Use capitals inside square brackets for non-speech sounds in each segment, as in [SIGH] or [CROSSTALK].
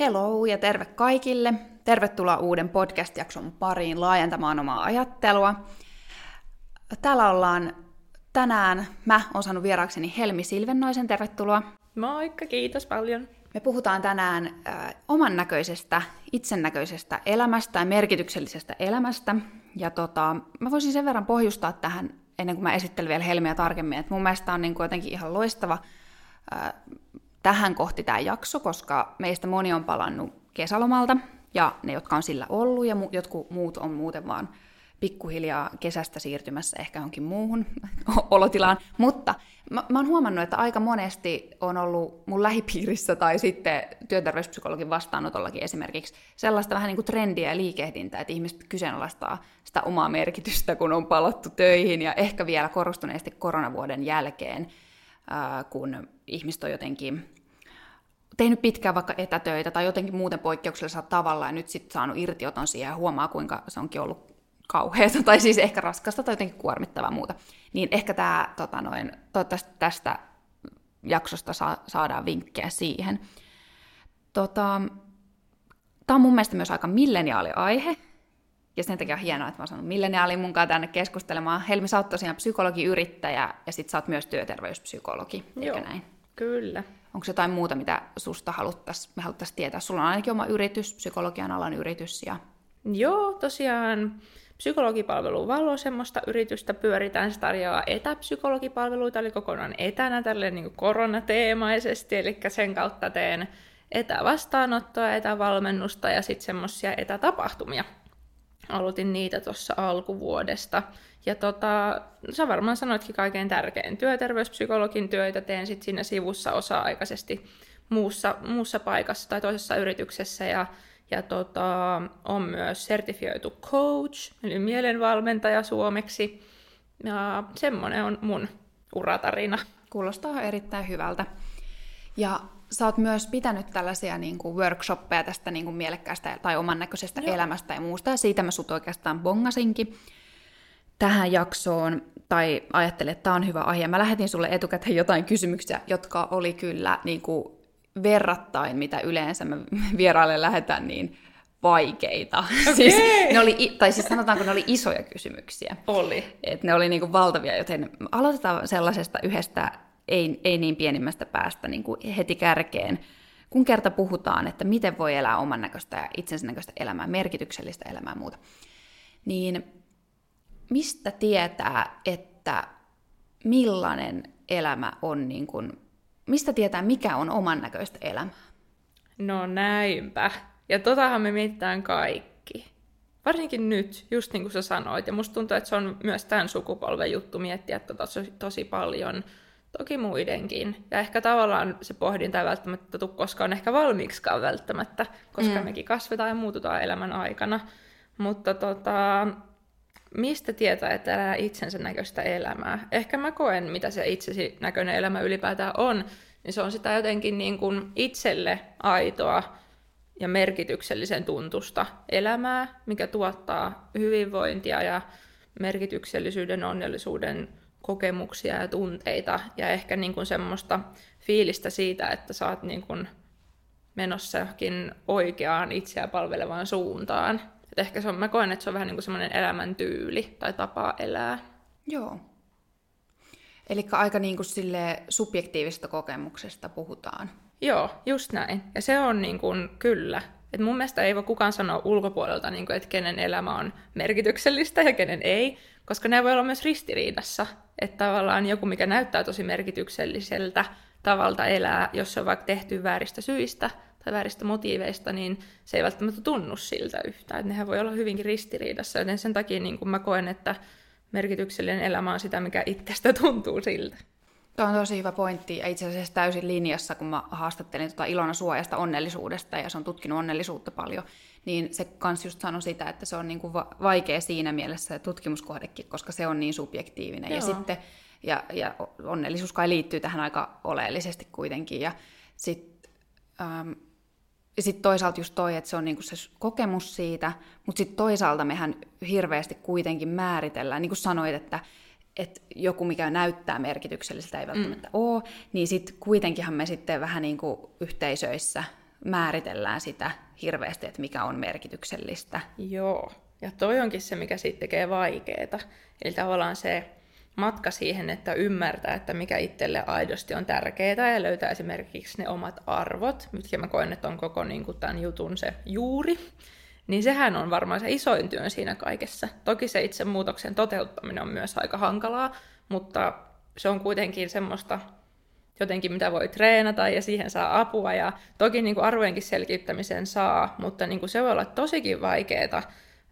Hello ja terve kaikille. Tervetuloa uuden podcast-jakson pariin laajentamaan omaa ajattelua. Täällä ollaan tänään, mä oon saanut vieraakseni Helmi Silvennoisen, tervetuloa. Moikka, kiitos paljon. Me puhutaan tänään äh, oman näköisestä, itsennäköisestä elämästä ja merkityksellisestä elämästä. Ja tota, mä voisin sen verran pohjustaa tähän, ennen kuin mä esittelen vielä Helmiä tarkemmin, että mun mielestä on niin kuin jotenkin ihan loistava äh, tähän kohti tämä jakso, koska meistä moni on palannut kesälomalta, ja ne, jotka on sillä ollut, ja mu- jotkut muut on muuten vaan pikkuhiljaa kesästä siirtymässä ehkä johonkin muuhun [LAUGHS] olotilaan. Mutta mä, mä oon huomannut, että aika monesti on ollut mun lähipiirissä tai sitten työterveyspsykologin vastaanotollakin esimerkiksi sellaista vähän niin kuin trendiä ja liikehdintää, että ihmiset kyseenalaistaa sitä omaa merkitystä, kun on palattu töihin ja ehkä vielä korostuneesti koronavuoden jälkeen, kun ihmiset on jotenkin tehnyt pitkään vaikka etätöitä tai jotenkin muuten poikkeuksellisella tavalla ja nyt sitten saanut irtioton siihen ja huomaa, kuinka se onkin ollut kauheata tai siis ehkä raskasta tai jotenkin kuormittavaa muuta. Niin ehkä tämä, tota noin, toivottavasti tästä jaksosta saa, saadaan vinkkejä siihen. Tota, tämä on mun mielestä myös aika milleniaali aihe, ja sen takia on hienoa, että mä oon saanut milleniaalin mukaan tänne keskustelemaan. Helmi, sä oot tosiaan psykologi-yrittäjä ja sit sä oot myös työterveyspsykologi, Joo, näin? kyllä. Onko jotain muuta, mitä susta haluttais, me haluttaisiin tietää? Sulla on ainakin oma yritys, psykologian alan yritys. Ja... Joo, tosiaan psykologipalvelu Valo, semmoista yritystä pyöritään, se tarjoaa etäpsykologipalveluita, eli kokonaan etänä tälleen niin koronateemaisesti, eli sen kautta teen etävastaanottoa, etävalmennusta ja sitten semmoisia etätapahtumia. Aloitin niitä tuossa alkuvuodesta. Ja tota, sä varmaan sanoitkin kaikkein tärkein. Työterveyspsykologin työtä teen sitten siinä sivussa osa-aikaisesti muussa, muussa paikassa tai toisessa yrityksessä. Ja, ja tota, on myös sertifioitu coach, eli mielenvalmentaja suomeksi. Ja semmoinen on mun uratarina. Kuulostaa erittäin hyvältä. Ja sä oot myös pitänyt tällaisia niin kuin workshoppeja tästä niin kuin mielekkäästä tai oman näköisestä Joo. elämästä ja muusta, ja siitä mä sut oikeastaan bongasinkin tähän jaksoon, tai ajattelin, että tämä on hyvä aihe. Mä lähetin sulle etukäteen jotain kysymyksiä, jotka oli kyllä niin kuin verrattain, mitä yleensä mä [LAUGHS] vieraille lähetän, niin vaikeita. Okay. [LAUGHS] Siis, ne oli, tai siis sanotaanko, ne oli isoja kysymyksiä. Oli. Et ne oli niin kuin valtavia, joten aloitetaan sellaisesta yhdestä ei, ei niin pienimmästä päästä niin kuin heti kärkeen. Kun kerta puhutaan, että miten voi elää oman näköistä ja itsensä näköistä elämää, merkityksellistä elämää ja muuta, niin mistä tietää, että millainen elämä on, niin kuin, mistä tietää, mikä on oman näköistä elämää? No näinpä. Ja totahan me mietitään kaikki. Varsinkin nyt, just niin kuin sä sanoit. Ja musta tuntuu, että se on myös tämän sukupolven juttu miettiä tota tosi, tosi paljon. Toki muidenkin. Ja ehkä tavallaan se pohdinta ei välttämättä tule koskaan ehkä valmiiksikaan välttämättä, koska mm. mekin kasvetaan ja muututaan elämän aikana. Mutta tota, mistä tietää, että elää itsensä näköistä elämää? Ehkä mä koen, mitä se itsesi näköinen elämä ylipäätään on, niin se on sitä jotenkin niin kuin itselle aitoa ja merkityksellisen tuntusta elämää, mikä tuottaa hyvinvointia ja merkityksellisyyden, onnellisuuden kokemuksia ja tunteita ja ehkä niin kuin semmoista fiilistä siitä, että sä oot niin kuin menossa johonkin oikeaan itseä palvelevaan suuntaan. Et ehkä se on, mä koen, että se on vähän niin kuin semmoinen elämäntyyli tai tapa elää. Joo. Eli aika niin kuin sille subjektiivisesta kokemuksesta puhutaan. Joo, just näin. Ja se on niin kuin, kyllä. Et mun mielestä ei voi kukaan sanoa ulkopuolelta, niin kuin, että kenen elämä on merkityksellistä ja kenen ei, koska ne voi olla myös ristiriidassa. Että tavallaan joku, mikä näyttää tosi merkitykselliseltä tavalta elää, jos se on vaikka tehty vääristä syistä tai vääristä motiiveista, niin se ei välttämättä tunnu siltä yhtään. Nehän voi olla hyvinkin ristiriidassa, joten sen takia niin kuin mä koen, että merkityksellinen elämä on sitä, mikä itsestä tuntuu siltä. Tuo on tosi hyvä pointti ja itse asiassa täysin linjassa, kun mä haastattelin tuota Ilona Suojasta onnellisuudesta ja se on tutkinut onnellisuutta paljon, niin se kans just sanoi sitä, että se on niinku va- vaikea siinä mielessä se tutkimuskohdekin, koska se on niin subjektiivinen. Joo. Ja sitten ja, ja onnellisuus kai liittyy tähän aika oleellisesti kuitenkin. Ja sitten ähm, sit toisaalta just toi, että se on niinku se kokemus siitä, mutta sitten toisaalta mehän hirveästi kuitenkin määritellään, niin kuin sanoit, että että joku, mikä näyttää merkitykselliseltä, ei välttämättä mm. ole, niin sitten kuitenkinhan me sitten vähän niin kuin yhteisöissä määritellään sitä hirveästi, että mikä on merkityksellistä. Joo, ja toi onkin se, mikä siitä tekee vaikeeta. Eli tavallaan se matka siihen, että ymmärtää, että mikä itselle aidosti on tärkeää ja löytää esimerkiksi ne omat arvot, mitkä mä koen, että on koko niin kuin tämän jutun se juuri, niin sehän on varmaan se isoin työ siinä kaikessa. Toki se itse muutoksen toteuttaminen on myös aika hankalaa, mutta se on kuitenkin semmoista jotenkin, mitä voi treenata ja siihen saa apua. Ja toki niin kuin arvojenkin selkiyttämiseen saa, mutta niin kuin se voi olla tosikin vaikeaa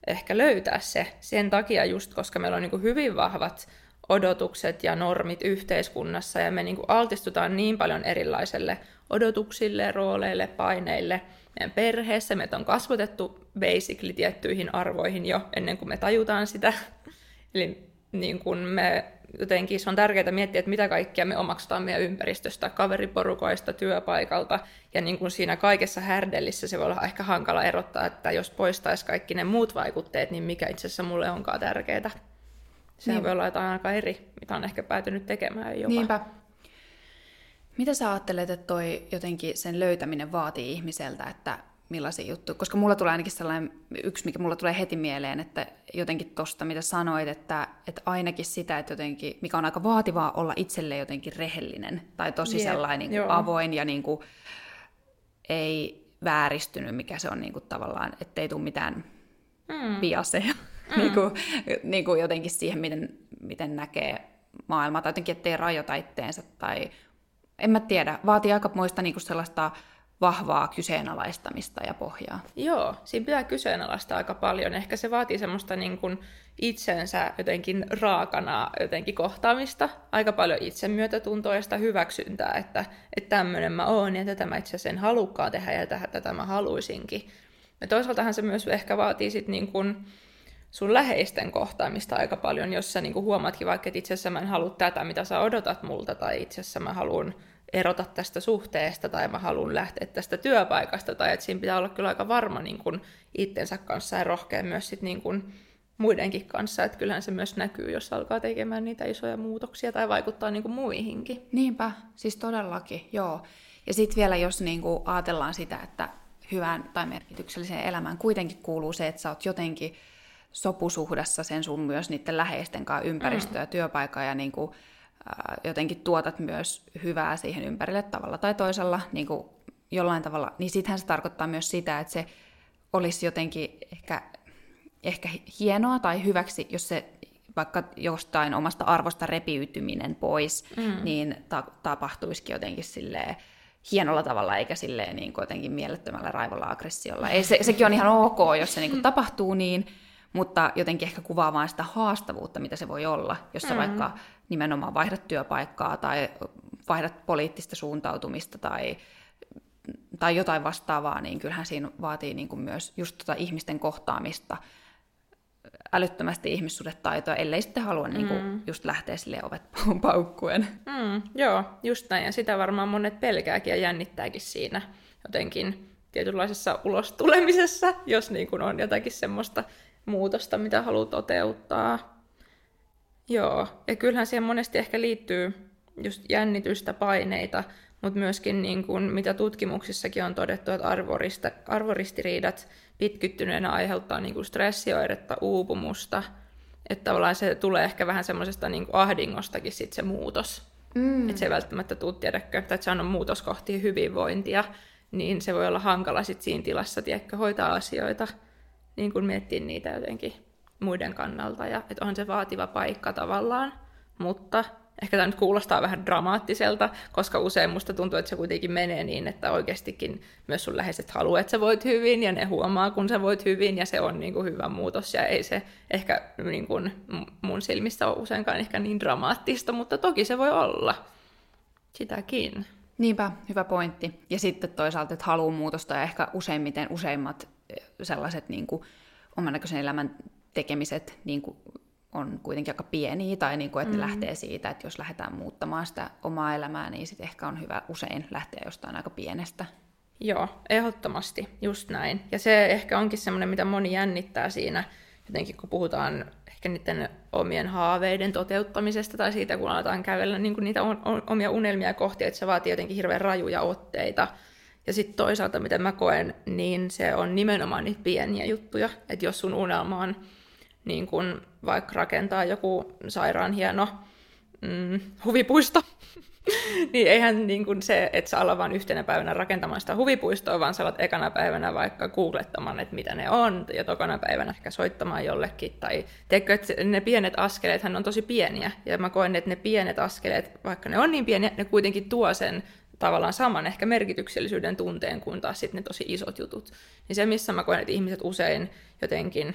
ehkä löytää se sen takia just, koska meillä on niin kuin hyvin vahvat odotukset ja normit yhteiskunnassa ja me niin kuin altistutaan niin paljon erilaiselle odotuksille, rooleille, paineille meidän perheessä. Meitä on kasvatettu basically tiettyihin arvoihin jo ennen kuin me tajutaan sitä. [LAUGHS] Eli niin kuin me jotenkin se on tärkeää miettiä, että mitä kaikkea me omaksutaan meidän ympäristöstä, kaveriporukoista, työpaikalta, ja niin kuin siinä kaikessa härdellissä se voi olla ehkä hankala erottaa, että jos poistaisi kaikki ne muut vaikutteet, niin mikä itse asiassa mulle onkaan tärkeää. Sehän niin. voi olla jotain aika eri, mitä on ehkä päätynyt tekemään jopa. Niinpä. Mitä sä ajattelet, että toi jotenkin sen löytäminen vaatii ihmiseltä, että millaisia juttuja, koska mulla tulee ainakin sellainen yksi, mikä mulla tulee heti mieleen, että jotenkin tosta, mitä sanoit, että, että ainakin sitä, että jotenkin, mikä on aika vaativaa olla itselle jotenkin rehellinen tai tosi yeah, sellainen niin kuin avoin ja niin kuin, ei vääristynyt, mikä se on niin kuin, tavallaan, ettei tule mitään mm. biaseja [LAUGHS] mm. niin kuin, niin kuin jotenkin siihen, miten, miten näkee maailmaa, tai jotenkin, ettei rajoita itteensä, tai en mä tiedä, vaatii aika muista niin kuin sellaista vahvaa kyseenalaistamista ja pohjaa. Joo, siinä pitää kyseenalaistaa aika paljon. Ehkä se vaatii semmoista niin kuin itsensä jotenkin raakana jotenkin kohtaamista, aika paljon itsemyötätuntoa ja sitä hyväksyntää, että, että tämmöinen mä oon ja tätä mä itse asiassa en halukkaan tehdä ja tätä, tätä mä haluaisinkin. Ja toisaaltahan se myös ehkä vaatii sit niin kuin sun läheisten kohtaamista aika paljon, jos sä niin kuin huomaatkin vaikka, että itse asiassa mä en halua tätä, mitä sä odotat multa, tai itse asiassa mä haluan erota tästä suhteesta tai mä haluan lähteä tästä työpaikasta tai että siinä pitää olla kyllä aika varma niin kuin itsensä kanssa ja rohkea myös sit niin kuin muidenkin kanssa, että kyllähän se myös näkyy, jos alkaa tekemään niitä isoja muutoksia tai vaikuttaa niin kuin muihinkin. Niinpä, siis todellakin, joo. Ja sitten vielä jos niin kuin ajatellaan sitä, että hyvään tai merkitykselliseen elämään kuitenkin kuuluu se, että sä oot jotenkin sopusuhdassa sen sun myös niiden läheisten kanssa ympäristöä, mm. työpaikaa ja niin kuin jotenkin tuotat myös hyvää siihen ympärille tavalla tai toisella niin kuin jollain tavalla, niin sittenhän se tarkoittaa myös sitä, että se olisi jotenkin ehkä, ehkä hienoa tai hyväksi, jos se vaikka jostain omasta arvosta repiytyminen pois, mm. niin ta- tapahtuisikin jotenkin silleen hienolla tavalla, eikä silleen niin kuin jotenkin mielettömällä raivolla aggressiolla. Ei, se, sekin on ihan ok, jos se niin kuin tapahtuu niin, mutta jotenkin ehkä kuvaa vain sitä haastavuutta, mitä se voi olla, jos sä mm. vaikka nimenomaan vaihdat työpaikkaa tai vaihdat poliittista suuntautumista tai, tai jotain vastaavaa, niin kyllähän siinä vaatii niin kuin myös just tota ihmisten kohtaamista, älyttömästi ihmissuhdetaitoa, ellei sitten halua niin kuin mm. just lähteä sille ovet [LAUGHS] paukkuen. Mm, joo, just näin. Ja sitä varmaan monet pelkääkin ja jännittääkin siinä jotenkin tietynlaisessa ulostulemisessa, jos niin kuin on jotakin semmoista muutosta, mitä haluaa toteuttaa. Joo, ja kyllähän siihen monesti ehkä liittyy just jännitystä, paineita, mutta myöskin niin kuin, mitä tutkimuksissakin on todettu, että arvorista, arvoristiriidat pitkyttyneenä aiheuttaa niin kuin stressioiretta, uupumusta, että tavallaan se tulee ehkä vähän semmoisesta niin ahdingostakin sit se muutos. Mm. Että se ei välttämättä tule tiedäkö, että se on muutos kohti hyvinvointia, niin se voi olla hankala sit siinä tilassa, tiedäkö, hoitaa asioita, niin kuin miettiä niitä jotenkin muiden kannalta, ja että on se vaativa paikka tavallaan, mutta ehkä tämä nyt kuulostaa vähän dramaattiselta, koska usein musta tuntuu, että se kuitenkin menee niin, että oikeastikin myös sun läheiset haluaa, että sä voit hyvin, ja ne huomaa, kun sä voit hyvin, ja se on niin kuin hyvä muutos, ja ei se ehkä niin kuin mun silmissä ole useinkaan ehkä niin dramaattista, mutta toki se voi olla sitäkin. Niinpä, hyvä pointti. Ja sitten toisaalta, että haluaa muutosta, ja ehkä useimmiten useimmat sellaiset niin kuin, oman näköisen elämän tekemiset niin kuin on kuitenkin aika pieniä, tai niin kuin, että mm. ne lähtee siitä, että jos lähdetään muuttamaan sitä omaa elämää, niin sitten ehkä on hyvä usein lähteä jostain aika pienestä. Joo, ehdottomasti, just näin. Ja se ehkä onkin semmoinen, mitä moni jännittää siinä, jotenkin kun puhutaan ehkä niiden omien haaveiden toteuttamisesta tai siitä, kun aletaan kävellä niin kuin niitä omia unelmia kohti, että se vaatii jotenkin hirveän rajuja otteita. Ja sitten toisaalta, mitä mä koen, niin se on nimenomaan niitä pieniä juttuja. Että jos sun unelma on niin kun vaikka rakentaa joku sairaan hieno mm, huvipuisto, [LAUGHS] niin eihän niin kuin se, että sä ala vain yhtenä päivänä rakentamaan sitä huvipuistoa, vaan sä alat ekana päivänä vaikka googlettamaan, että mitä ne on, ja tokana päivänä ehkä soittamaan jollekin. Tai teikö, että ne pienet askeleet hän on tosi pieniä, ja mä koen, että ne pienet askeleet, vaikka ne on niin pieniä, ne kuitenkin tuo sen tavallaan saman ehkä merkityksellisyyden tunteen kuin taas sitten ne tosi isot jutut. Niin se, missä mä koen, että ihmiset usein jotenkin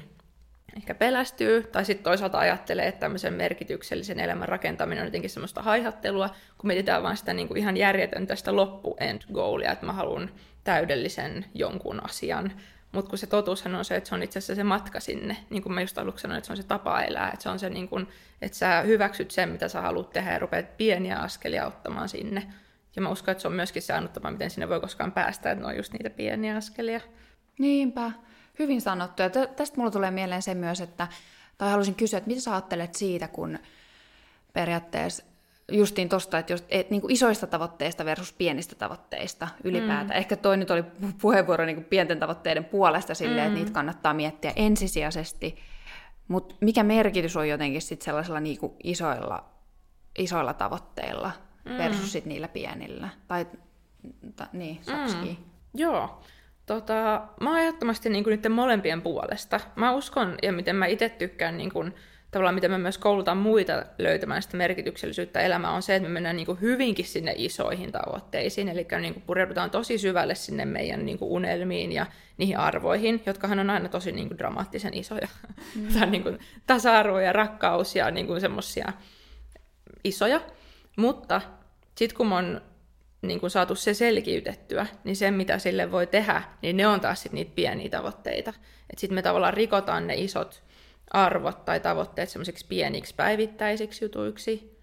ehkä pelästyy, tai sitten toisaalta ajattelee, että tämmöisen merkityksellisen elämän rakentaminen on jotenkin semmoista haihattelua, kun mietitään vaan sitä niin kuin ihan järjetöntä sitä loppu-end goalia, että mä haluan täydellisen jonkun asian. Mutta kun se totuushan on se, että se on itse asiassa se matka sinne, niin kuin mä just aluksi sanoin, että se on se tapa elää, että se on se, niin kuin, että sä hyväksyt sen, mitä sä haluat tehdä ja rupeat pieniä askelia ottamaan sinne. Ja mä uskon, että se on myöskin se tapa, miten sinne voi koskaan päästä, että ne on just niitä pieniä askelia. Niinpä. Hyvin sanottu. Ja tästä mulla tulee mieleen se myös, että, tai haluaisin kysyä, että mitä sä ajattelet siitä, kun periaatteessa justiin tuosta, että jos, et, niin kuin isoista tavoitteista versus pienistä tavoitteista ylipäätään. Mm. Ehkä toi nyt oli puheenvuoro niin kuin pienten tavoitteiden puolesta silleen, mm. että niitä kannattaa miettiä ensisijaisesti. Mutta mikä merkitys on jotenkin sit sellaisilla niin kuin isoilla, isoilla tavoitteilla mm. versus sit niillä pienillä? Tai ta, niin, Mm. Joo. Tota, mä oon ehdottomasti niin kuin niiden molempien puolesta. Mä uskon, ja miten mä itse tykkään, niin kuin, tavallaan miten mä myös koulutan muita löytämään sitä merkityksellisyyttä elämää, on se, että me mennään niin kuin hyvinkin sinne isoihin tavoitteisiin. Eli niin kuin pureudutaan tosi syvälle sinne meidän niin kuin unelmiin ja niihin arvoihin, jotka on aina tosi niin kuin dramaattisen isoja. Mm. [LAUGHS] Tämä niin kuin tasa-arvo ja rakkaus ja niin kuin semmoisia isoja. Mutta sitten kun mä oon niin kuin saatu se selkiytettyä, niin se, mitä sille voi tehdä, niin ne on taas sit niitä pieniä tavoitteita. Sitten me tavallaan rikotaan ne isot arvot tai tavoitteet semmoisiksi pieniksi päivittäisiksi jutuiksi,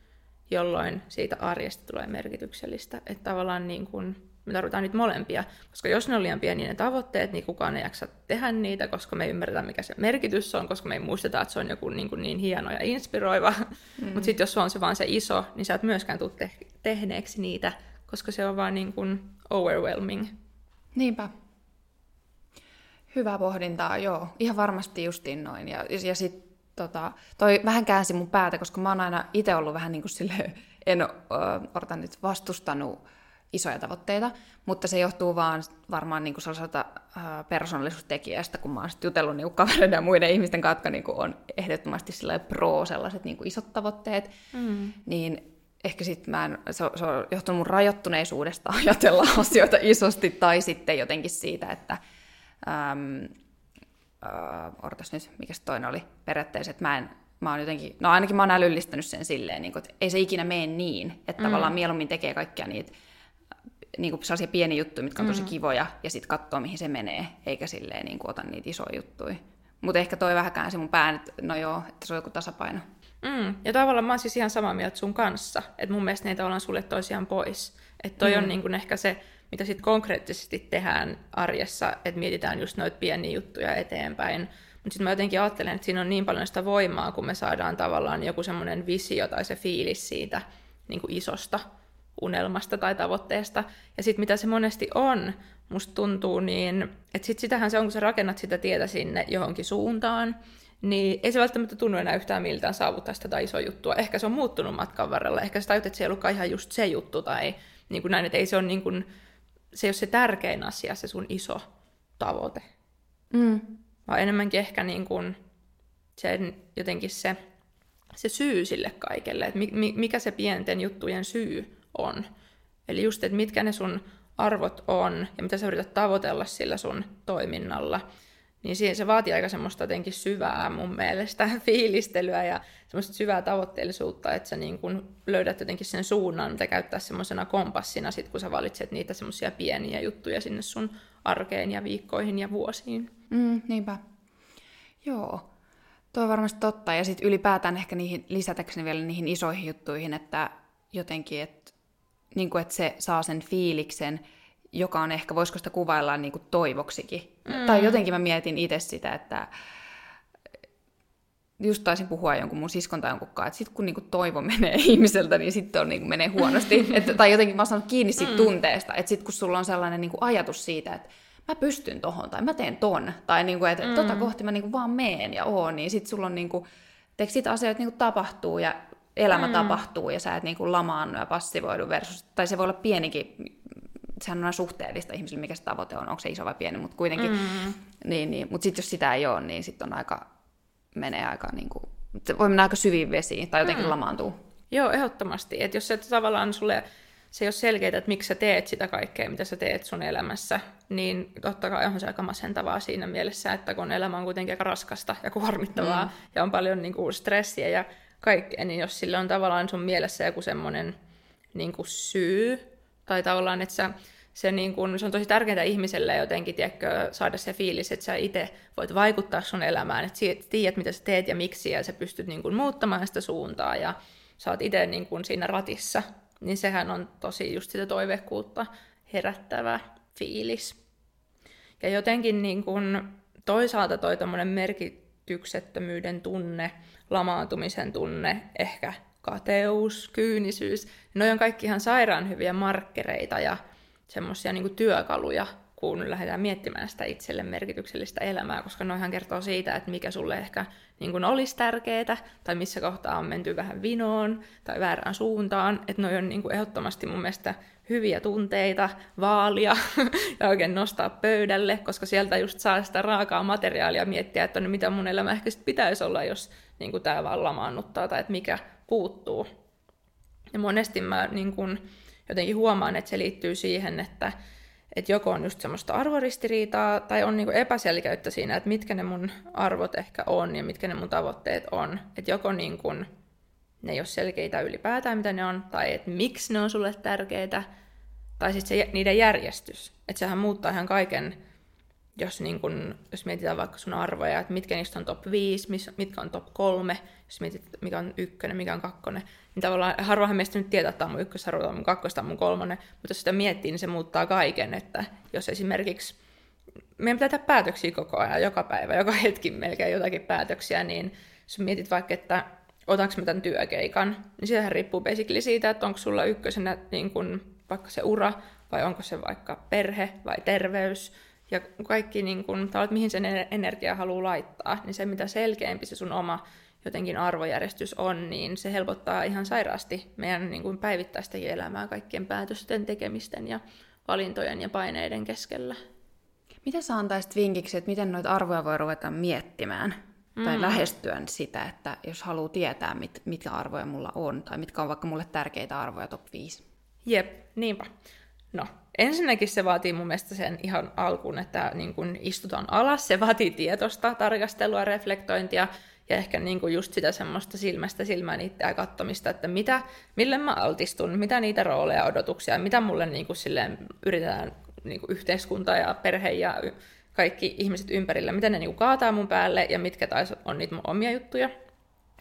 jolloin siitä arjesta tulee merkityksellistä. Että tavallaan niin kuin, me tarvitaan niitä molempia, koska jos ne on liian pieniä ne tavoitteet, niin kukaan ei jaksa tehdä niitä, koska me ei ymmärretä, mikä se merkitys on, koska me ei muisteta, että se on joku niin, kuin niin hieno ja inspiroiva. Mm. Mutta sitten jos se on se vaan se iso, niin sä et myöskään tule te- tehneeksi niitä, koska se on vaan niin kuin overwhelming. Niinpä. Hyvä pohdintaa, joo. Ihan varmasti justiin noin. Ja, ja sitten tota, toi vähän käänsi mun päätä, koska mä oon aina itse ollut vähän niin kuin sille, [LAUGHS] en ole nyt vastustanut isoja tavoitteita, mutta se johtuu vaan varmaan niin kuin sellaiselta äh, persoonallisuustekijästä, kun mä oon jutellut niin kavereiden ja muiden ihmisten kanssa, jotka niin kuin on ehdottomasti pro sellaiset niin kuin isot tavoitteet, mm. niin ehkä sitten mä en, se, on, se on johtunut mun rajoittuneisuudesta [LAUGHS] ajatella asioita isosti, tai sitten jotenkin siitä, että äm, äh, odotas nyt, mikä se toinen oli, periaatteessa, että mä en, mä oon jotenkin, no ainakin mä oon älyllistänyt sen silleen, niin kuin, että ei se ikinä mene niin, että mm. tavallaan mieluummin tekee kaikkia niitä niin kuin sellaisia pieniä juttuja, mitkä on tosi mm. kivoja, ja sitten katsoo, mihin se menee, eikä silleen niin kuin, ota niitä isoja juttuja. Mutta ehkä toi vähän se mun pään, että no joo, että se on joku tasapaino. Mm. Ja tavallaan mä oon siis ihan samaa mieltä sun kanssa, että mun mielestä ne ei tavallaan sulle toisiaan pois. Että toi mm. on niin kuin ehkä se, mitä sitten konkreettisesti tehdään arjessa, että mietitään just noita pieniä juttuja eteenpäin. Mutta sitten mä jotenkin ajattelen, että siinä on niin paljon sitä voimaa, kun me saadaan tavallaan joku semmoinen visio tai se fiilis siitä niin kuin isosta unelmasta tai tavoitteesta. Ja sitten mitä se monesti on, musta tuntuu niin, että sit sitähän se on, kun sä rakennat sitä tietä sinne johonkin suuntaan, niin ei se välttämättä tunnu enää yhtään miltään saavuttaa sitä tai iso juttua. Ehkä se on muuttunut matkan varrella, ehkä sä tajut, että se ei ollutkaan ihan just se juttu, tai niin kuin näin, että ei se ole, niin kuin, se ei ole se tärkein asia, se sun iso tavoite. Mm. Vaan enemmänkin ehkä niin kuin sen, jotenkin se, se syy sille kaikelle, että mikä se pienten juttujen syy on. Eli just, että mitkä ne sun arvot on ja mitä sä yrität tavoitella sillä sun toiminnalla niin se vaatii aika semmoista jotenkin syvää mun mielestä [LAUGHS] fiilistelyä ja semmoista syvää tavoitteellisuutta, että sä niin kun löydät jotenkin sen suunnan, mitä käyttää semmoisena kompassina sit, kun sä valitset niitä semmoisia pieniä juttuja sinne sun arkeen ja viikkoihin ja vuosiin. Mm, niinpä. Joo, tuo on varmasti totta. Ja sitten ylipäätään ehkä niihin, lisätäkseni vielä niihin isoihin juttuihin, että jotenkin, että, niin kuin, että se saa sen fiiliksen, joka on ehkä, voisiko sitä kuvailla niin kuin toivoksikin. Mm. Tai jotenkin mä mietin itse sitä, että just taisin puhua jonkun mun siskon tai jonkun että sit kun niinku toivo menee [LAUGHS] ihmiseltä, niin sitten on, niinku menee huonosti. [LAUGHS] Et, tai jotenkin mä oon kiinni siitä mm. tunteesta, että sit kun sulla on sellainen niinku ajatus siitä, että mä pystyn tohon, tai mä teen ton, tai niinku, että mm. tota kohti mä niinku vaan meen ja oon, niin sit sulla on niinku, teekö sit asioita niinku tapahtuu ja elämä mm. tapahtuu ja sä et niinku lamaannu ja passivoidu versus, tai se voi olla pienikin, sehän on suhteellista ihmisille, mikä se tavoite on, onko se iso vai pieni, mutta kuitenkin, mm. niin, niin, mutta sitten jos sitä ei ole, niin sitten on aika, menee aika niinku, se voi mennä aika syviin vesiin tai jotenkin mm. lamaantuu. Joo, ehdottomasti. Että jos se tavallaan sulle se ei ole selkeää, että miksi sä teet sitä kaikkea, mitä sä teet sun elämässä, niin totta kai on se aika masentavaa siinä mielessä, että kun elämä on kuitenkin aika raskasta ja kuormittavaa mm. ja on paljon niin kuin, stressiä ja kaikkea, niin jos sillä on tavallaan sun mielessä joku semmoinen niin kuin syy, tai tavallaan, että sä, se, niin kuin, se on tosi tärkeää ihmiselle jotenkin tiedätkö, saada se fiilis, että sä itse voit vaikuttaa sun elämään, että tiedät, mitä sä teet ja miksi, ja sä pystyt niin kuin, muuttamaan sitä suuntaa, ja sä oot itse niin kuin, siinä ratissa, niin sehän on tosi just sitä toivekuutta herättävä fiilis. Ja jotenkin niin kuin, toisaalta toi merkityksettömyyden tunne, lamaantumisen tunne, ehkä kateus, kyynisyys, ne on kaikki ihan sairaan hyviä markkereita ja semmoisia niin työkaluja, kun lähdetään miettimään sitä itselle merkityksellistä elämää, koska noihan kertoo siitä, että mikä sulle ehkä niin kuin olisi tärkeää, tai missä kohtaa on menty vähän vinoon tai väärään suuntaan. Että noi on niin kuin ehdottomasti mun mielestä hyviä tunteita, vaalia [LAUGHS] ja oikein nostaa pöydälle, koska sieltä just saa sitä raakaa materiaalia miettiä, että no mitä mun elämä ehkä pitäisi olla, jos niin kuin tämä vaan lamaannuttaa tai että mikä puuttuu. Ja monesti mä niin kuin, jotenkin huomaan, että se liittyy siihen, että, että joko on just semmoista arvoristiriitaa tai on niin epäselkeyttä siinä, että mitkä ne mun arvot ehkä on ja mitkä ne mun tavoitteet on. Että joko niin kuin, ne ei ole selkeitä ylipäätään, mitä ne on, tai että miksi ne on sulle tärkeitä, tai sitten se, niiden järjestys. Että sehän muuttaa ihan kaiken jos, niin kun, jos mietitään vaikka sun arvoja, että mitkä niistä on top 5, mitkä on top 3, jos mietit, mikä on ykkönen, mikä on kakkonen, niin tavallaan harvahan meistä nyt tietää, että tämä on mun ykkösarvo, tämä on mun kakkosta, mun kolmonen, mutta jos sitä miettii, niin se muuttaa kaiken, että jos esimerkiksi meidän pitää tehdä päätöksiä koko ajan, joka päivä, joka hetki melkein jotakin päätöksiä, niin jos mietit vaikka, että otanko mä tämän työkeikan, niin sehän riippuu basically siitä, että onko sulla ykkösenä niin kun, vaikka se ura, vai onko se vaikka perhe vai terveys, ja kaikki, niin kun, että mihin sen energia haluaa laittaa, niin se mitä selkeämpi se sun oma jotenkin arvojärjestys on, niin se helpottaa ihan sairaasti meidän niin kuin päivittäistä elämää kaikkien päätösten tekemisten ja valintojen ja paineiden keskellä. Mitä sä antaisit vinkiksi, että miten noita arvoja voi ruveta miettimään? Mm. Tai lähestyä sitä, että jos haluaa tietää, mit, mitkä arvoja mulla on, tai mitkä on vaikka mulle tärkeitä arvoja top 5. Jep, niinpä. No, ensinnäkin se vaatii mun mielestä sen ihan alkuun, että niin kun istutaan alas. Se vaatii tietosta tarkastelua, reflektointia ja ehkä niin just sitä semmoista silmästä silmään itseä katsomista, että mitä, mille mä altistun, mitä niitä rooleja, odotuksia, mitä mulle niin kuin silleen yritetään niin yhteiskunta ja perhe ja kaikki ihmiset ympärillä, mitä ne niin kaataa mun päälle ja mitkä taas on niitä mun omia juttuja.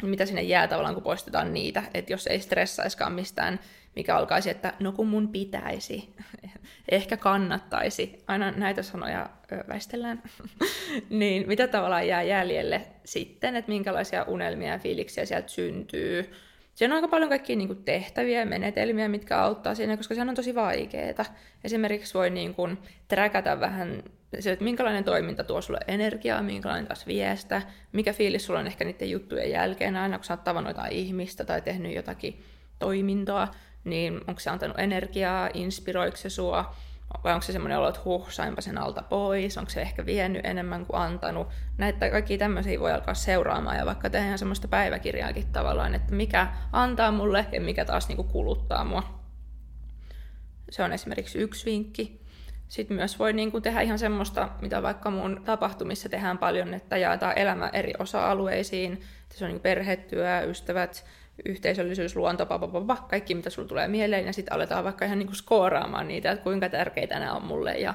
Mitä sinne jää tavallaan, kun poistetaan niitä, että jos ei stressaiskaan mistään mikä alkaisi, että no kun mun pitäisi, [LAUGHS] ehkä kannattaisi, aina näitä sanoja väistellään, [LAUGHS] niin mitä tavallaan jää jäljelle sitten, että minkälaisia unelmia ja fiiliksiä sieltä syntyy. Siinä on aika paljon kaikkia niin kuin tehtäviä ja menetelmiä, mitkä auttaa siinä, koska se on tosi vaikeaa. Esimerkiksi voi niin kuin träkätä vähän se, että minkälainen toiminta tuo sulle energiaa, minkälainen taas viestä, mikä fiilis sulla on ehkä niiden juttujen jälkeen, aina kun sä oot tavannut jotain ihmistä tai tehnyt jotakin toimintoa, niin onko se antanut energiaa, inspiroiko se sua, vai onko se semmoinen olo, että huh, sainpa sen alta pois, onko se ehkä vienyt enemmän kuin antanut. Näitä kaikki tämmöisiä voi alkaa seuraamaan ja vaikka tehdään semmoista päiväkirjaakin tavallaan, että mikä antaa mulle ja mikä taas niinku kuluttaa mua. Se on esimerkiksi yksi vinkki. Sitten myös voi niinku tehdä ihan semmoista, mitä vaikka mun tapahtumissa tehdään paljon, että jaetaan elämä eri osa-alueisiin. Se on niinku perhetyö, ystävät, yhteisöllisyys, luonto, papapapa, kaikki mitä sulla tulee mieleen, ja sitten aletaan vaikka ihan niin kuin skooraamaan niitä, että kuinka tärkeitä nämä on mulle, ja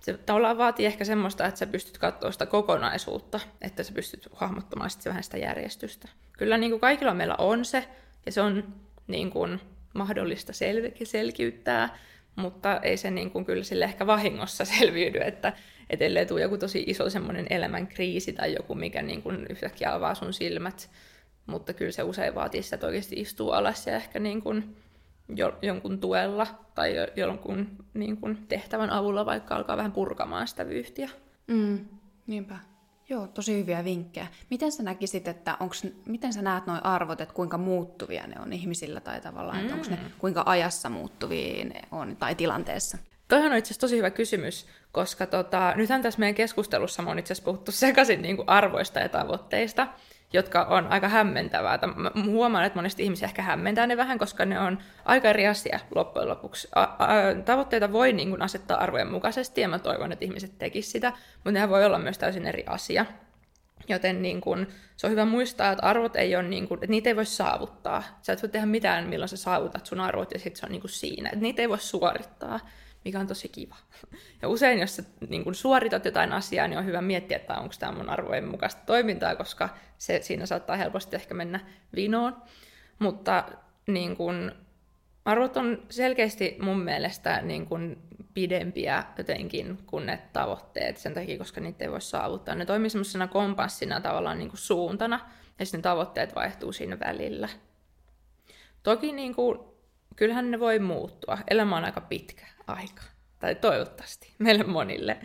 se tavallaan vaatii ehkä semmoista, että sä pystyt katsoa sitä kokonaisuutta, että sä pystyt hahmottamaan sitten vähän sitä järjestystä. Kyllä niin kuin kaikilla meillä on se, ja se on niin kuin mahdollista sel- selkiyttää, mutta ei se niin kuin kyllä sille ehkä vahingossa [LAUGHS] selviydy, että et ellei tule joku tosi iso semmoinen elämän kriisi tai joku, mikä niin kuin yhtäkkiä avaa sun silmät, mutta kyllä se usein vaatii sitä, että oikeasti istuu alas ja ehkä niin kuin jo, jonkun tuella tai jo, jonkun niin kuin tehtävän avulla vaikka alkaa vähän purkamaan sitä vyyhtiä. Mm, niinpä. Joo, tosi hyviä vinkkejä. Miten sä näkisit, että onks, miten sä näet nuo arvot, että kuinka muuttuvia ne on ihmisillä tai tavallaan, mm. että onko ne kuinka ajassa muuttuvia ne on tai tilanteessa? Toihan on itse asiassa tosi hyvä kysymys, koska tota, nythän tässä meidän keskustelussa on itse asiassa puhuttu sekaisin niin kuin arvoista ja tavoitteista jotka on aika hämmentävää. Mä huomaan, että monesti ihmisiä ehkä hämmentää ne vähän, koska ne on aika eri asia loppujen lopuksi. A- a- tavoitteita voi niin kuin asettaa arvojen mukaisesti, ja mä toivon, että ihmiset tekisivät sitä, mutta nehän voi olla myös täysin eri asia. Joten niin kun, se on hyvä muistaa, että arvot ei ole, niin kun, että niitä ei voi saavuttaa. Sä et voi tehdä mitään, milloin sä saavutat sun arvot, ja sitten se on niin siinä. Että niitä ei voi suorittaa mikä on tosi kiva. [LAUGHS] Ja usein, jos sä niin kun suoritat jotain asiaa, niin on hyvä miettiä, että onko tämä mun arvojen mukaista toimintaa, koska se, siinä saattaa helposti ehkä mennä vinoon. Mutta niin kun, arvot on selkeästi mun mielestä niin kun pidempiä jotenkin kuin ne tavoitteet, sen takia, koska niitä ei voi saavuttaa. Ne toimii semmoisena kompassina tavallaan niin kuin suuntana, ja sitten tavoitteet vaihtuu siinä välillä. Toki niin kuin, kyllähän ne voi muuttua. Elämä on aika pitkä aika. Tai toivottavasti meille monille.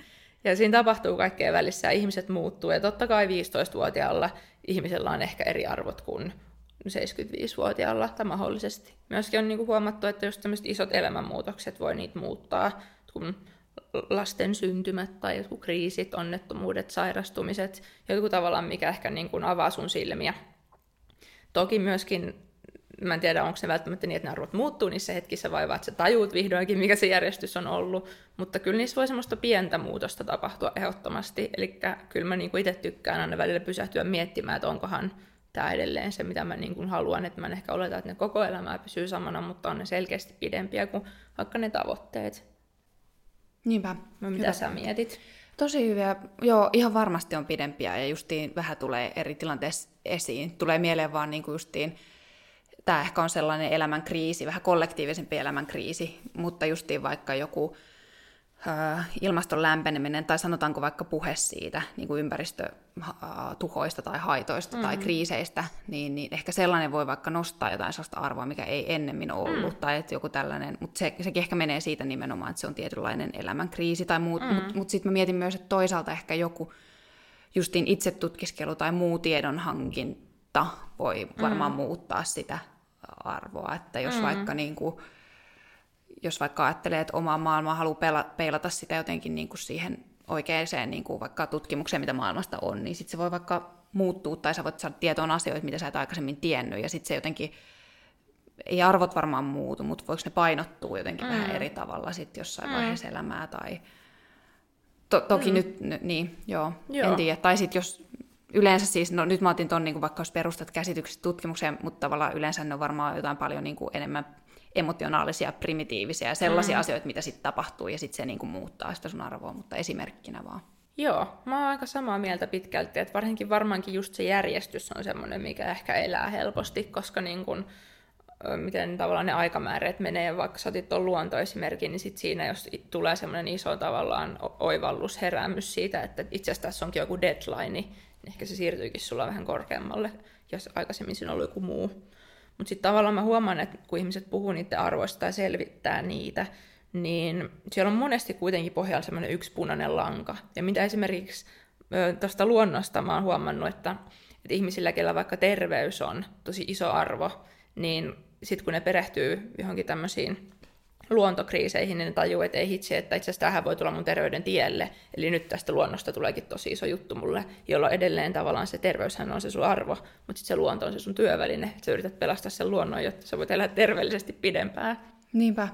Ja siinä tapahtuu kaikkea välissä ja ihmiset muuttuu. Ja totta kai 15-vuotiaalla ihmisellä on ehkä eri arvot kuin 75-vuotiaalla tai mahdollisesti. Myöskin on niinku huomattu, että just tämmöiset isot elämänmuutokset voi niitä muuttaa, kun lasten syntymät tai jotkut kriisit, onnettomuudet, sairastumiset, jotkut tavallaan mikä ehkä niin kuin avaa sun silmiä. Toki myöskin mä en tiedä, onko se välttämättä niin, että ne arvot muuttuu niissä hetkissä vai että sä tajuut vihdoinkin, mikä se järjestys on ollut. Mutta kyllä niissä voi semmoista pientä muutosta tapahtua ehdottomasti. Eli kyllä mä niin itse tykkään aina välillä pysähtyä miettimään, että onkohan tämä edelleen se, mitä mä niin kuin haluan. Että mä en ehkä oleta, että ne koko elämää pysyy samana, mutta on ne selkeästi pidempiä kuin vaikka ne tavoitteet. Niinpä. No, mitä Hyvä. sä mietit? Tosi hyviä. Joo, ihan varmasti on pidempiä ja justiin vähän tulee eri tilanteissa esiin. Tulee mieleen vaan niin kuin justiin tämä ehkä on sellainen elämän kriisi, vähän kollektiivisempi elämän kriisi, mutta justiin vaikka joku ilmaston lämpeneminen tai sanotaanko vaikka puhe siitä niin kuin ympäristötuhoista tai haitoista mm. tai kriiseistä, niin, niin ehkä sellainen voi vaikka nostaa jotain sellaista arvoa, mikä ei ennemmin ollut, mm. tai että joku tällainen, mutta se, sekin ehkä menee siitä nimenomaan, että se on tietynlainen elämän kriisi tai muut, mm. mutta mut sitten mä mietin myös, että toisaalta ehkä joku justiin itsetutkiskelu tai muu tiedonhankinta voi varmaan mm. muuttaa sitä arvoa, että jos mm. vaikka niin kuin, jos vaikka ajattelee, että omaa maailmaa haluaa peilata sitä jotenkin niin kuin siihen oikeaan niin kuin vaikka tutkimukseen, mitä maailmasta on, niin sitten se voi vaikka muuttua, tai sä voit saada tietoon asioita, mitä sä et aikaisemmin tiennyt, ja sitten se jotenkin, ei arvot varmaan muutu, mutta voiko ne painottua jotenkin mm. vähän eri tavalla sitten jossain mm. vaiheessa elämää, tai to- toki mm. nyt, n- niin, joo, joo. en tiedä, tai sitten jos yleensä siis, no nyt mä otin tuon niin vaikka jos perustat käsitykset tutkimukseen, mutta tavallaan yleensä ne on varmaan jotain paljon niin kuin enemmän emotionaalisia, primitiivisiä ja sellaisia mm. asioita, mitä sitten tapahtuu, ja sitten se niin kuin muuttaa sitä sun arvoa, mutta esimerkkinä vaan. Joo, mä oon aika samaa mieltä pitkälti, että varsinkin varmaankin just se järjestys on semmoinen, mikä ehkä elää helposti, koska niin kun, miten tavallaan ne aikamäärät menee, vaikka sä otit tuon luontoesimerkin, niin sit siinä jos tulee semmoinen iso tavallaan oivallus, heräämys siitä, että itse asiassa tässä onkin joku deadline, niin ehkä se siirtyykin sulla vähän korkeammalle, jos aikaisemmin siinä oli joku muu. Mutta sitten tavallaan mä huomaan, että kun ihmiset puhuu niiden arvoista ja selvittää niitä, niin siellä on monesti kuitenkin pohjalla semmoinen yksi punainen lanka. Ja mitä esimerkiksi tuosta luonnosta mä oon huomannut, että, että ihmisillä, kellä vaikka terveys on tosi iso arvo, niin sitten kun ne perehtyy johonkin tämmöisiin luontokriiseihin, niin ne tajuu, että ei hitsi, että itse asiassa tähän voi tulla mun terveyden tielle. Eli nyt tästä luonnosta tuleekin tosi iso juttu mulle, jolloin edelleen tavallaan se terveyshän on se sun arvo, mutta sitten se luonto on se sun työväline, että sä yrität pelastaa sen luonnon, jotta sä voit elää terveellisesti pidempään. Niinpä.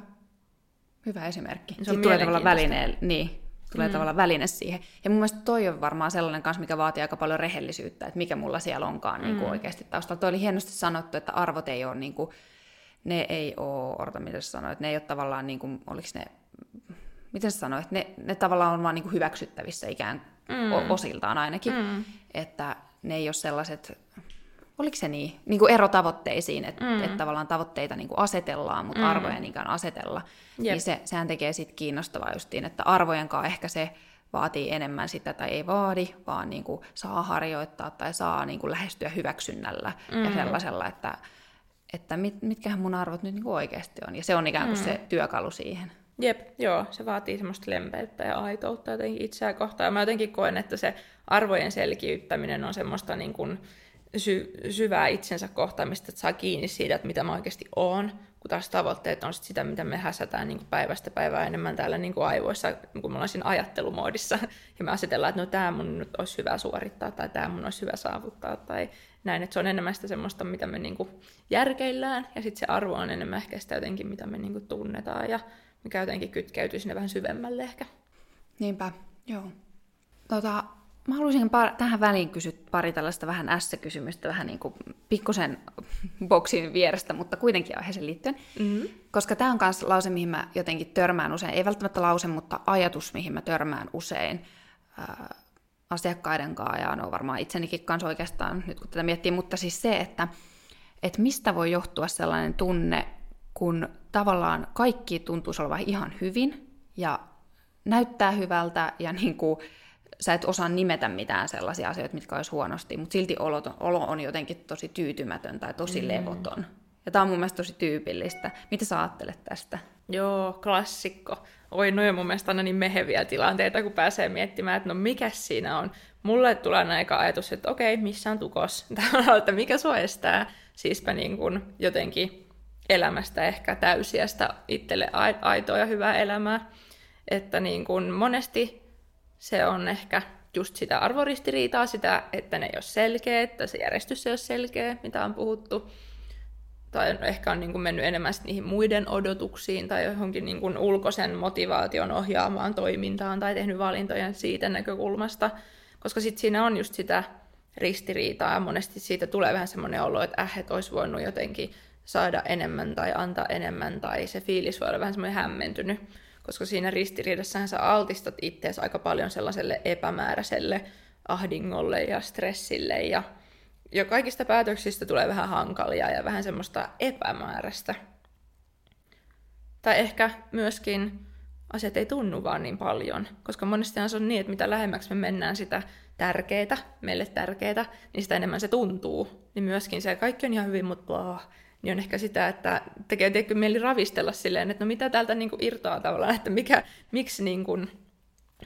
Hyvä esimerkki. Se on tulee tavallaan väline, niin, tulee mm. tavallaan väline siihen. Ja mun mielestä toi on varmaan sellainen kanssa, mikä vaatii aika paljon rehellisyyttä, että mikä mulla siellä onkaan mm. niin kuin oikeasti taustalla. Toi oli hienosti sanottu, että arvot ei ole niin kuin, ne ei ole, odota mitä sä sanoit, ne ei ole tavallaan, niin kuin, oliko ne, miten sä sanoit, ne, ne tavallaan on vaan niin kuin hyväksyttävissä ikään mm. osiltaan ainakin, mm. että ne ei ole sellaiset, oliko se niin, niin kuin ero tavoitteisiin, että mm. et tavallaan tavoitteita niin kuin asetellaan, mutta mm. arvoja niinkään asetella. Yep. Niin se, sehän tekee sitten kiinnostavaa justiin, että arvojenkaan ehkä se vaatii enemmän sitä tai ei vaadi, vaan niin kuin saa harjoittaa tai saa niin kuin lähestyä hyväksynnällä mm. ja sellaisella, että, että mit, mitkähän mun arvot nyt niin kuin oikeasti on. Ja se on ikään kuin mm. se työkalu siihen. Jep, joo, se vaatii semmoista lempeyttä ja aitoutta jotenkin itseä kohtaan. Ja mä jotenkin koen, että se arvojen selkiyttäminen on semmoista niin kuin sy- syvää itsensä kohtaamista, että saa kiinni siitä, että mitä mä oikeasti oon, kun taas tavoitteet on sit sitä, mitä me häsätään niin päivästä päivää enemmän täällä niin kuin aivoissa, kun me ollaan siinä ajattelumoodissa, ja me asetellaan, että no tämä mun nyt olisi hyvä suorittaa, tai tämä mun olisi hyvä saavuttaa, tai näin, että se on enemmän sitä semmoista, mitä me niin kuin järkeillään, ja sitten se arvo on enemmän ehkä sitä jotenkin, mitä me niin kuin tunnetaan, ja mikä jotenkin kytkeytyy sinne vähän syvemmälle ehkä. Niinpä, joo. Tota, Mä haluaisin par- tähän väliin kysyä pari tällaista vähän S-kysymystä, vähän niin kuin pikkusen boksin vierestä, mutta kuitenkin aiheeseen liittyen. Mm-hmm. Koska tämä on myös lause, mihin mä jotenkin törmään usein. Ei välttämättä lause, mutta ajatus, mihin mä törmään usein ää, asiakkaiden kanssa, ja no varmaan itsenikin kanssa oikeastaan, nyt kun tätä miettii, mutta siis se, että, että mistä voi johtua sellainen tunne, kun tavallaan kaikki tuntuu olevan ihan hyvin, ja näyttää hyvältä, ja niin kuin, sä et osaa nimetä mitään sellaisia asioita, mitkä olisi huonosti, mutta silti olo, olo on jotenkin tosi tyytymätön tai tosi mm. levoton. Ja tämä on mun mielestä tosi tyypillistä. Mitä sä ajattelet tästä? Joo, klassikko. Oi, noin mun mielestä aina niin meheviä tilanteita, kun pääsee miettimään, että no mikä siinä on. Mulle tulee aika ajatus, että okei, missä on tukos? [LAUGHS] Tämä että mikä sua estää siispä niin kuin jotenkin elämästä ehkä täysiästä itselle aitoa ja hyvää elämää. Että niin kuin monesti se on ehkä just sitä arvoristiriitaa, sitä, että ne ei ole selkeä, että se järjestys ei ole selkeä, mitä on puhuttu. Tai ehkä on niin kuin mennyt enemmän niihin muiden odotuksiin tai johonkin niin kuin ulkoisen motivaation ohjaamaan toimintaan tai tehnyt valintoja siitä näkökulmasta. Koska sitten siinä on just sitä ristiriitaa ja monesti siitä tulee vähän semmoinen olo, että äh, että olisi voinut jotenkin saada enemmän tai antaa enemmän tai se fiilis voi olla vähän semmoinen hämmentynyt koska siinä ristiriidassahan sä altistat itseäsi aika paljon sellaiselle epämääräiselle ahdingolle ja stressille ja, ja kaikista päätöksistä tulee vähän hankalia ja vähän semmoista epämääräistä. Tai ehkä myöskin asiat ei tunnu vaan niin paljon, koska monesti se on niin, että mitä lähemmäksi me mennään sitä tärkeää, meille tärkeää, niin sitä enemmän se tuntuu. Niin myöskin se kaikki on ihan hyvin, mutta blah, niin on ehkä sitä, että tekee tekee mieli ravistella silleen, että no mitä täältä niin irtoaa tavallaan, että mikä, miksi niin kuin,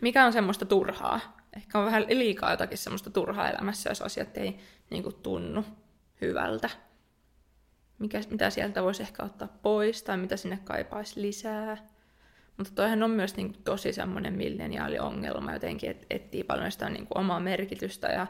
mikä on semmoista turhaa. Ehkä on vähän liikaa jotakin semmoista turhaa elämässä, jos asiat ei niin kuin tunnu hyvältä. Mikä, mitä sieltä voisi ehkä ottaa pois tai mitä sinne kaipaisi lisää. Mutta toihan on myös niin kuin, tosi semmoinen milleniaaliongelma jotenkin, että etsii paljon sitä niin kuin, omaa merkitystä ja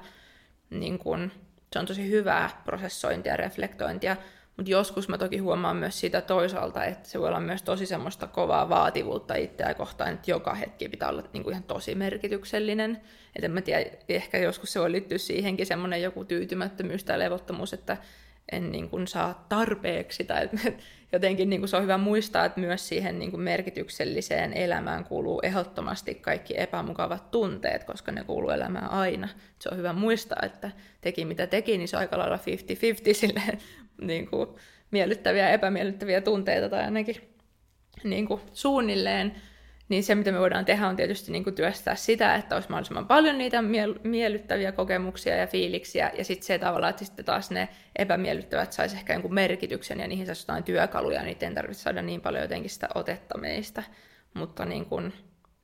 niin kuin, se on tosi hyvää prosessointia ja reflektointia, mutta joskus mä toki huomaan myös sitä toisaalta, että se voi olla myös tosi semmoista kovaa vaativuutta itseä kohtaan, että joka hetki pitää olla niin kuin ihan tosi merkityksellinen. Et en mä tiedä, ehkä joskus se voi liittyä siihenkin semmoinen joku tyytymättömyys tai levottomuus, että en niin kuin saa tarpeeksi. Tai jotenkin niin kuin se on hyvä muistaa, että myös siihen niin kuin merkitykselliseen elämään kuuluu ehdottomasti kaikki epämukavat tunteet, koska ne kuuluu elämään aina. Se on hyvä muistaa, että teki mitä teki, niin se on aika lailla 50-50 [LAUGHS] silleen, niin kuin miellyttäviä ja epämiellyttäviä tunteita tai ainakin niin kuin suunnilleen niin se, mitä me voidaan tehdä, on tietysti niin kuin työstää sitä, että olisi mahdollisimman paljon niitä miel- miellyttäviä kokemuksia ja fiiliksiä, ja sitten se tavallaan, että sitten taas ne epämiellyttävät saisi ehkä jonkun merkityksen, ja niihin saisi jotain työkaluja, niin ei tarvitse saada niin paljon jotenkin sitä otetta meistä. Mutta niin kuin,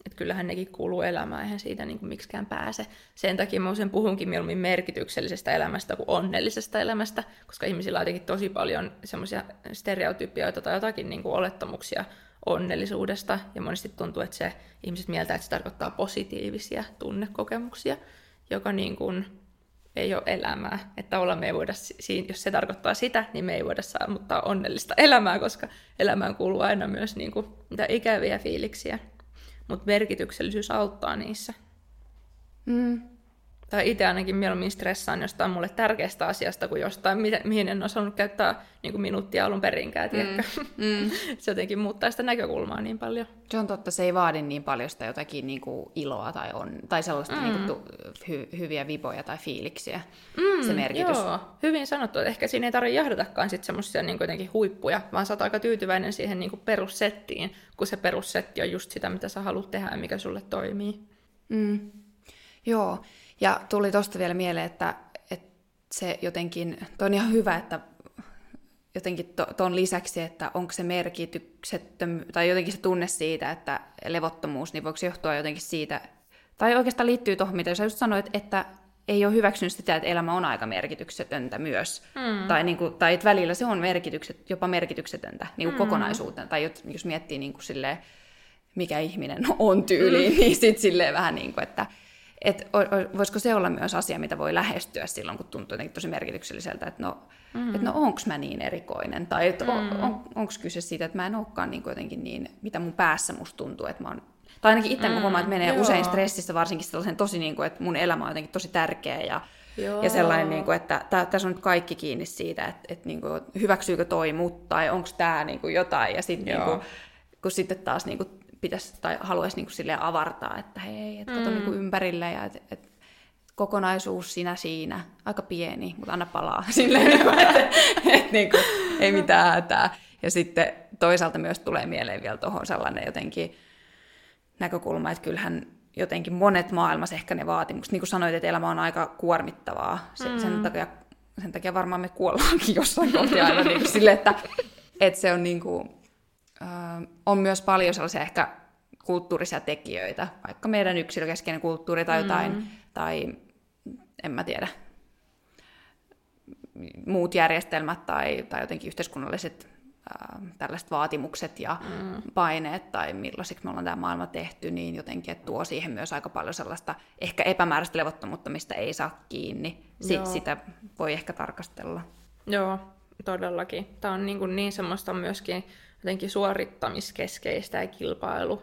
että kyllähän nekin kuuluu elämään, eihän siitä niin kuin miksikään pääse. Sen takia mä usein puhunkin mieluummin merkityksellisestä elämästä kuin onnellisesta elämästä, koska ihmisillä on jotenkin tosi paljon semmoisia stereotypioita tai jotakin niin kuin olettamuksia onnellisuudesta, ja monesti tuntuu, että se ihmiset mieltää, että se tarkoittaa positiivisia tunnekokemuksia, joka niin kuin ei ole elämää. Että olla me ei voida, jos se tarkoittaa sitä, niin me ei voida saavuttaa onnellista elämää, koska elämään kuuluu aina myös niin kuin, mitä ikäviä fiiliksiä. Mutta merkityksellisyys auttaa niissä. Mm. Tai itse ainakin mieluummin stressaan jostain mulle tärkeästä asiasta kuin jostain, mihin en osannut käyttää niin kuin minuuttia alun perinkään, mm. Mm. [LAUGHS] se jotenkin muuttaa sitä näkökulmaa niin paljon. Se on totta, se ei vaadi niin paljon sitä jotakin niin kuin iloa tai, on, tai sellaista mm. niin kuin, hy, hyviä viboja tai fiiliksiä, mm, se merkitys. Joo, hyvin sanottu. Ehkä siinä ei tarvitse jahdatakaan sitten semmoisia niin jotenkin huippuja, vaan sä oot aika tyytyväinen siihen niin kuin perussettiin, kun se perussetti on just sitä, mitä sä haluat tehdä ja mikä sulle toimii. Mm. Joo, ja tuli tosta vielä mieleen, että, että se jotenkin, toi on ihan hyvä, että jotenkin tuon lisäksi, että onko se merkityksettöm, tai jotenkin se tunne siitä, että levottomuus, niin voiko se johtua jotenkin siitä, tai oikeastaan liittyy tuohon, mitä sä just sanoit, että ei ole hyväksynyt sitä, että elämä on aika merkityksetöntä myös. Mm. Tai, niin kuin, tai että välillä se on merkitykset, jopa merkityksetöntä niin kuin mm. kokonaisuutena. Tai jos miettii niin kuin silleen, mikä ihminen on tyyliin, mm. niin sitten silleen vähän niin kuin, että et voisiko se olla myös asia, mitä voi lähestyä silloin, kun tuntuu jotenkin tosi merkitykselliseltä, että no, mm. et no onko mä niin erikoinen, tai että mm. on, on, onko kyse siitä, että mä en olekaan niin jotenkin niin, mitä mun päässä musta tuntuu, että mä oon tai ainakin itse mm, huomaan, että menee joo. usein stressissä varsinkin sellaisen tosi, niin kuin, että mun elämä on jotenkin tosi tärkeä ja, ja sellainen, niin kuin, että tässä on nyt kaikki kiinni siitä, että, että niin kuin, hyväksyykö toi mut tai onko tämä niin kuin jotain. Ja sitten niin kuin, kun sitten taas niin kuin, pitäisi tai haluaisi niin silleen avartaa, että hei, et kato mm. niin ympärille ja et, et, kokonaisuus sinä siinä, aika pieni, mutta anna palaa [LAUGHS] silleen, että et, et, niin kuin, ei mitään hätää. Ja sitten toisaalta myös tulee mieleen vielä tuohon sellainen jotenkin näkökulma, että kyllähän jotenkin monet maailmassa ehkä ne vaatimukset, niin kuin sanoit, että elämä on aika kuormittavaa. Se, mm. sen, takia, sen takia varmaan me kuollaankin jossain kohtaa aina niin kuin sille, että, että se on niin kuin, on myös paljon sellaisia ehkä kulttuurisia tekijöitä, vaikka meidän yksilökeskeinen kulttuuri tai jotain, mm. tai en mä tiedä, muut järjestelmät tai, tai jotenkin yhteiskunnalliset ää, tällaiset vaatimukset ja mm. paineet tai millaisiksi me ollaan tämä maailma tehty, niin jotenkin että tuo siihen myös aika paljon sellaista ehkä epämääräistä levottomuutta, mistä ei saa kiinni. Si- sitä voi ehkä tarkastella. Joo, todellakin. Tämä on niin, kuin niin semmoista myöskin jotenkin suorittamiskeskeistä ja kilpailu,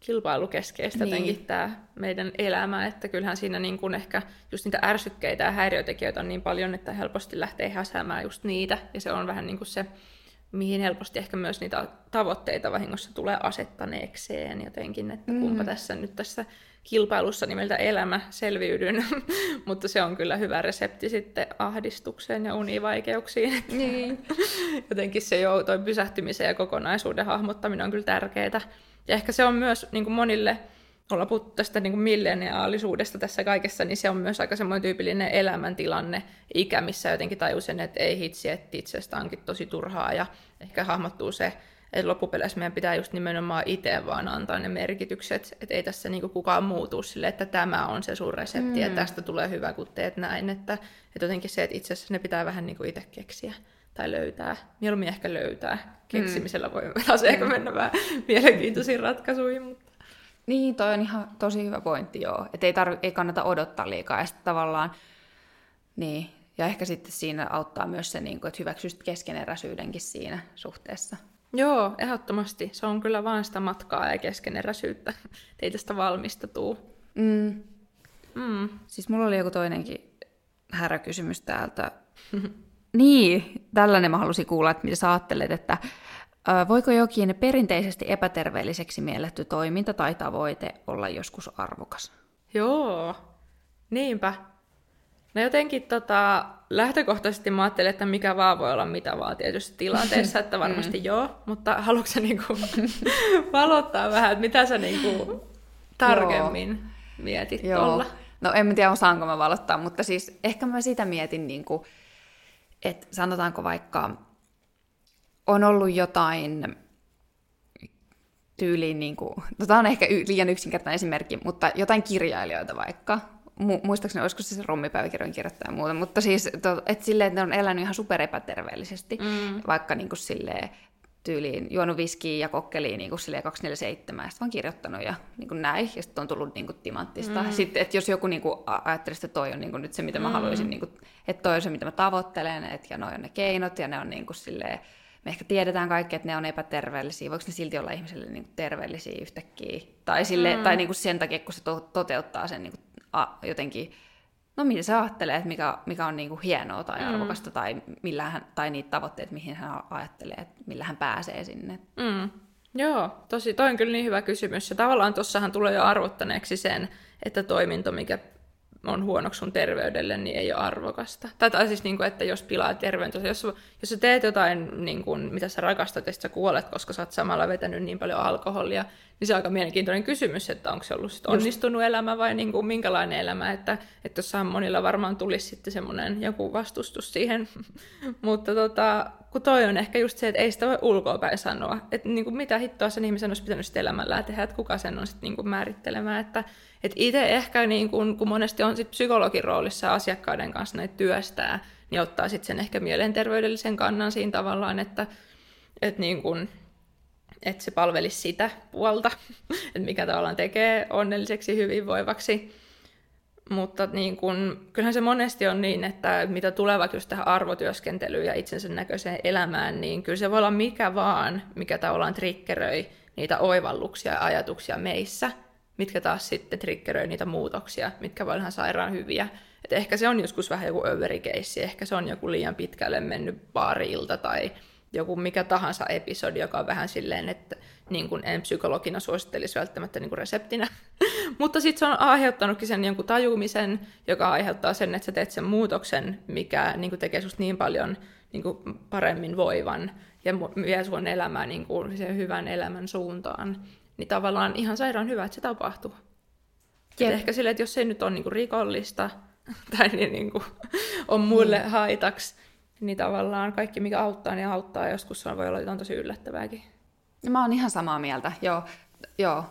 kilpailukeskeistä niin. jotenkin tämä meidän elämä, että kyllähän siinä niin kuin ehkä just niitä ärsykkeitä ja häiriötekijöitä on niin paljon, että helposti lähtee häsäämään just niitä, ja se on vähän niin kuin se, mihin helposti ehkä myös niitä tavoitteita vahingossa tulee asettaneekseen jotenkin, että kumpa mm. tässä nyt tässä kilpailussa nimeltä elämä selviydyn, [LAUGHS] mutta se on kyllä hyvä resepti sitten ahdistukseen ja univaikeuksiin. Niin. [LAUGHS] Jotenkin se jo toi pysähtymisen ja kokonaisuuden hahmottaminen on kyllä tärkeää. Ja ehkä se on myös niin kuin monille, ollaan puhuttu tästä niin kuin milleniaalisuudesta tässä kaikessa, niin se on myös aika semmoinen tyypillinen elämäntilanne, ikä, missä jotenkin tajusin, että ei hitsi, että itsestä onkin tosi turhaa ja ehkä hahmottuu se että loppupeleissä meidän pitää just nimenomaan itse vaan antaa ne merkitykset, että ei tässä niinku kukaan muutu sille, että tämä on se sun resepti mm. ja tästä tulee hyvä, kun teet näin. Että, että jotenkin se, että itse asiassa ne pitää vähän niinku itse keksiä tai löytää. Mieluummin ehkä löytää. Keksimisellä voi [LAUGHS] mm. ehkä mennä vähän mielenkiintoisiin ratkaisuihin. Mutta... Niin, toi on ihan tosi hyvä pointti, joo. Että ei, tarvi, ei kannata odottaa liikaa. Ja sitten tavallaan, niin, ja ehkä sitten siinä auttaa myös se, niin että hyväksyisit keskeneräisyydenkin siinä suhteessa. Joo, ehdottomasti. Se on kyllä vain sitä matkaa ja keskeneräisyyttä. Ei tästä valmista tuu. Mm. Mm. Siis mulla oli joku toinenkin häräkysymys täältä. [LAUGHS] niin, tällainen mä halusin kuulla, että mitä sä ajattelet, että voiko jokin perinteisesti epäterveelliseksi mielletty toiminta tai tavoite olla joskus arvokas? Joo, niinpä. No jotenkin tota, lähtökohtaisesti mä ajattelin, että mikä vaan voi olla mitä vaan tietysti tilanteessa, että [LAUGHS] varmasti mm. joo, mutta haluatko sä niinku [LAUGHS] valottaa vähän, että mitä sä niinku tarkemmin joo. mietit joo. tuolla? No en tiedä osaanko mä valottaa, mutta siis ehkä mä sitä mietin, niinku, että sanotaanko vaikka on ollut jotain tyyliin, niin kuin, no tämä on ehkä liian yksinkertainen esimerkki, mutta jotain kirjailijoita vaikka, mu- muistaakseni olisiko se se rommipäiväkirjojen kirjoittaja ja muuta, mutta siis, to, että silleen, että ne on elänyt ihan super epäterveellisesti, mm. vaikka niin kuin silleen, tyyliin juonut viskiä ja kokkeliin niin kuin 247, ja sitten vaan kirjoittanut ja niin kuin näin, ja sitten on tullut niin kuin timanttista. Mm. Sitten, että jos joku niin kuin, ajattelisi, että toi on niin kuin, nyt se, mitä mä mm. haluaisin, niin kuin, että toi on se, mitä mä tavoittelen, että ja noi on ne keinot, ja ne on niin kuin silleen, me ehkä tiedetään kaikki, että ne on epäterveellisiä, voiko ne silti olla ihmiselle niin kuin terveellisiä yhtäkkiä, tai, sille, mm. tai niin kuin sen takia, kun se to- toteuttaa sen niin kuin a, jotenkin no mitä se ajattelee, että mikä, mikä on niin kuin hienoa tai mm. arvokasta, tai, millä hän, tai niitä tavoitteita, mihin hän ajattelee, että millä hän pääsee sinne. Mm. Joo, tosi, toi on kyllä niin hyvä kysymys. Ja tavallaan tuossahan tulee jo arvottaneeksi sen, että toiminto, mikä on huonoksi sun terveydelle, niin ei ole arvokasta. Tai, tai siis, niin kuin, että jos pilaa terveyttä, jos, jos sä teet jotain, niin kuin, mitä sä rakastat, ja sä kuolet, koska sä oot samalla vetänyt niin paljon alkoholia, niin se on aika mielenkiintoinen kysymys, että onko se ollut sit onnistunut Just. elämä vai niin kuin, minkälainen elämä. Että, että jossain monilla varmaan tulisi sitten semmoinen joku vastustus siihen. [LAUGHS] Mutta tota, kun toi on ehkä just se, että ei sitä voi ulkoapäin sanoa. Että niin kuin, mitä hittoa sen ihmisen olisi pitänyt sitten elämällään tehdä, että kuka sen on sitten niin kuin määrittelemään. Että et itse ehkä, niin kun, kun monesti on sit psykologin roolissa asiakkaiden kanssa näitä työstää, niin ottaa sitten sen ehkä mielenterveydellisen kannan siinä tavallaan, että et niin kun, että se palvelisi sitä puolta, [LAUGHS] että mikä tavallaan tekee onnelliseksi hyvinvoivaksi. Mutta niin kun, kyllähän se monesti on niin, että mitä tulevat just tähän arvotyöskentelyyn ja itsensä näköiseen elämään, niin kyllä se voi olla mikä vaan, mikä tavallaan triggeröi niitä oivalluksia ja ajatuksia meissä – mitkä taas sitten triggeröi niitä muutoksia, mitkä voi olla sairaan hyviä. Et ehkä se on joskus vähän joku överikeissi, ehkä se on joku liian pitkälle mennyt baariilta tai joku mikä tahansa episodi, joka on vähän silleen, että niin kuin en psykologina suosittelisi välttämättä niin kuin reseptinä. [LAUGHS] Mutta sitten se on aiheuttanutkin sen jonkun tajumisen, joka aiheuttaa sen, että sä teet sen muutoksen, mikä niin kuin tekee susta niin paljon niin kuin paremmin voivan ja vie sun elämää niin kuin sen hyvän elämän suuntaan niin tavallaan ihan sairaan hyvä, että se tapahtuu. Yep. ehkä sille, että jos se nyt on niinku rikollista [LAUGHS] tai niin niinku on muille mm. haitaksi, niin tavallaan kaikki, mikä auttaa, niin auttaa. Joskus se voi olla jotain tosi yllättävääkin. Mä oon ihan samaa mieltä, joo. joo.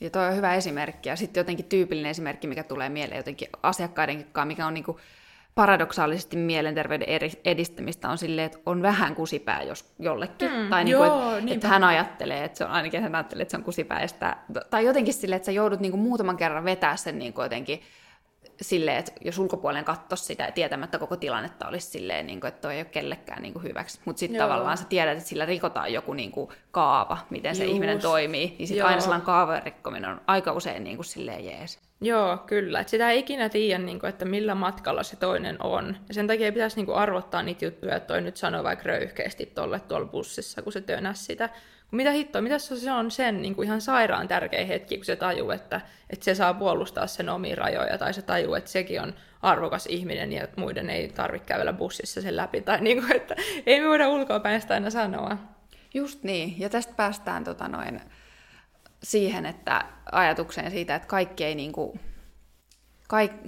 Ja toi on hyvä esimerkki. Ja sitten jotenkin tyypillinen esimerkki, mikä tulee mieleen jotenkin asiakkaidenkin kanssa, mikä on niinku paradoksaalisesti mielenterveyden edistämistä on silleen, että on vähän kusipää jos jollekin. Mm, tai niinku, joo, että, että hän ajattelee, että se on ainakin hän ajattelee, että se on kusipäistä. Tai jotenkin silleen, että sä joudut niinku muutaman kerran vetää sen niinku jotenkin silleen, että jos ulkopuolen katsoisi sitä tietämättä koko tilannetta olisi silleen, niin kuin, että toi ei ole kellekään niin kuin hyväksi. Mutta sitten tavallaan sä tiedät, että sillä rikotaan joku niin kuin kaava, miten se Just. ihminen toimii. Niin sitten aina sellainen kaavan rikkominen on aika usein niin kuin silleen jees. Joo, kyllä. Et sitä ei ikinä tiedä, niin kuin, että millä matkalla se toinen on. Ja sen takia pitäisi niin kuin, arvottaa niitä juttuja, että toi nyt sanoo vaikka röyhkeästi tolle tuolla bussissa, kun se tönäs sitä mitä hittoa, mitä se on sen niin kuin ihan sairaan tärkeä hetki, kun se tajuu, että, että se saa puolustaa sen omia rajoja, tai se tajuu, että sekin on arvokas ihminen ja muiden ei tarvitse kävellä bussissa sen läpi, tai niin kuin, että ei me voida ulkoapäin sitä aina sanoa. Just niin, ja tästä päästään tota noin, siihen, että ajatukseen siitä, että kaikki ei niin kuin,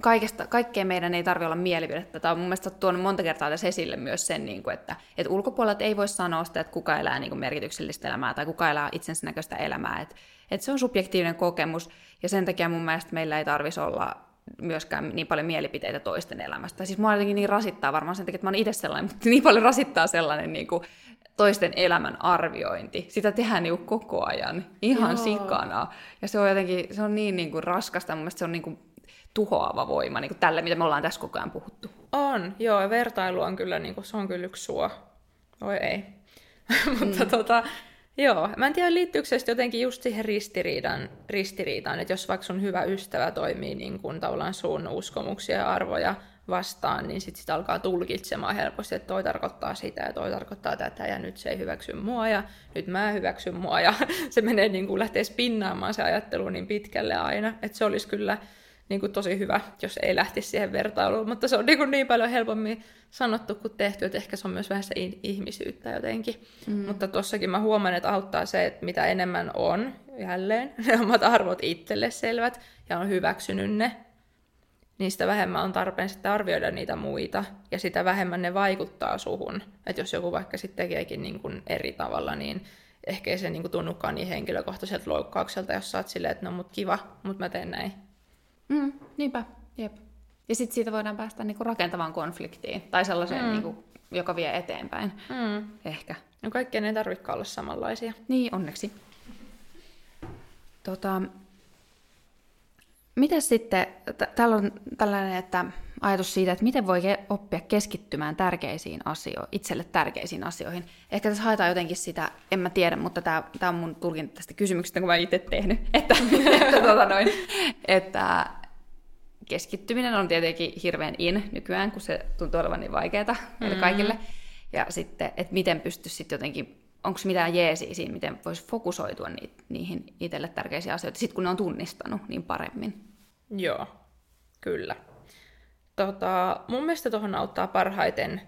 kaikesta, kaikkeen meidän ei tarvitse olla mielipidettä. Tämä on mun mielestä tuonut monta kertaa tässä esille myös sen, niin kuin, että, että ulkopuolelta ei voi sanoa sitä, että kuka elää niin kuin merkityksellistä elämää tai kuka elää itsensä näköistä elämää. Että, että se on subjektiivinen kokemus ja sen takia mun mielestä meillä ei tarvitsisi olla myöskään niin paljon mielipiteitä toisten elämästä. Siis mua jotenkin niin rasittaa varmaan sen takia, että mä oon itse sellainen, mutta niin paljon rasittaa sellainen niin kuin toisten elämän arviointi. Sitä tehdään niin kuin koko ajan, ihan Joo. sikana. Ja se on jotenkin, se on niin, niin kuin raskasta, mun mielestä se on niin kuin tuhoava voima niin kuin tälle, mitä me ollaan tässä koko ajan puhuttu. On, joo, ja vertailu on kyllä, niin kuin, se on kyllä yksi suo. Oi ei. [LAUGHS] Mutta mm. tota, joo, mä en tiedä liittyykö se jotenkin just siihen ristiriidan, ristiriitaan, että jos vaikka sun hyvä ystävä toimii niin kuin tavallaan sun uskomuksia ja arvoja vastaan, niin sitten sitä alkaa tulkitsemaan helposti, että toi tarkoittaa sitä ja toi tarkoittaa tätä ja nyt se ei hyväksy mua ja nyt mä hyväksyn mua ja [LAUGHS] se menee niin kuin lähtee spinnaamaan se ajattelu niin pitkälle aina, että se olisi kyllä niin kuin tosi hyvä, jos ei lähtisi siihen vertailuun, mutta se on niin, kuin niin paljon helpommin sanottu kuin tehty, että ehkä se on myös vähän se ihmisyyttä jotenkin. Mm. Mutta tuossakin mä huomaan, että auttaa se, että mitä enemmän on, jälleen, [LAUGHS] ne omat arvot itselle selvät ja on hyväksynyt ne, niin sitä vähemmän on tarpeen sitten arvioida niitä muita, ja sitä vähemmän ne vaikuttaa suhun. Että jos joku vaikka sitten tekeekin niin kuin eri tavalla, niin ehkä ei se niin kuin tunnukaan niin henkilökohtaiselta loukkaukselta, jos sä oot silleen, että no mut kiva, mutta mä teen näin. Mm, niinpä, jep. Ja sitten siitä voidaan päästä niinku rakentavaan konfliktiin, tai sellaiseen, mm. niinku, joka vie eteenpäin, mm. ehkä. No kaikkien ei tarvitse olla samanlaisia. Niin, onneksi. Tota, Miten sitten, t- täällä on tällainen että ajatus siitä, että miten voi oppia keskittymään tärkeisiin asioihin, itselle tärkeisiin asioihin. Ehkä tässä haetaan jotenkin sitä, en mä tiedä, mutta tämä, tämä on mun tulkinta tästä kysymyksestä, kun mä itse tehnyt, että, [LAUGHS] että, tuota noin, että keskittyminen on tietenkin hirveän in nykyään, kun se tuntuu olevan niin vaikeaa meille mm. kaikille. Ja sitten, että miten pystyisi sitten jotenkin, onko mitään jeesiä siinä, miten voisi fokusoitua niitä, niihin itselle tärkeisiin asioihin, sitten kun ne on tunnistanut niin paremmin. Joo, kyllä. Tota, mun mielestä tuohon auttaa parhaiten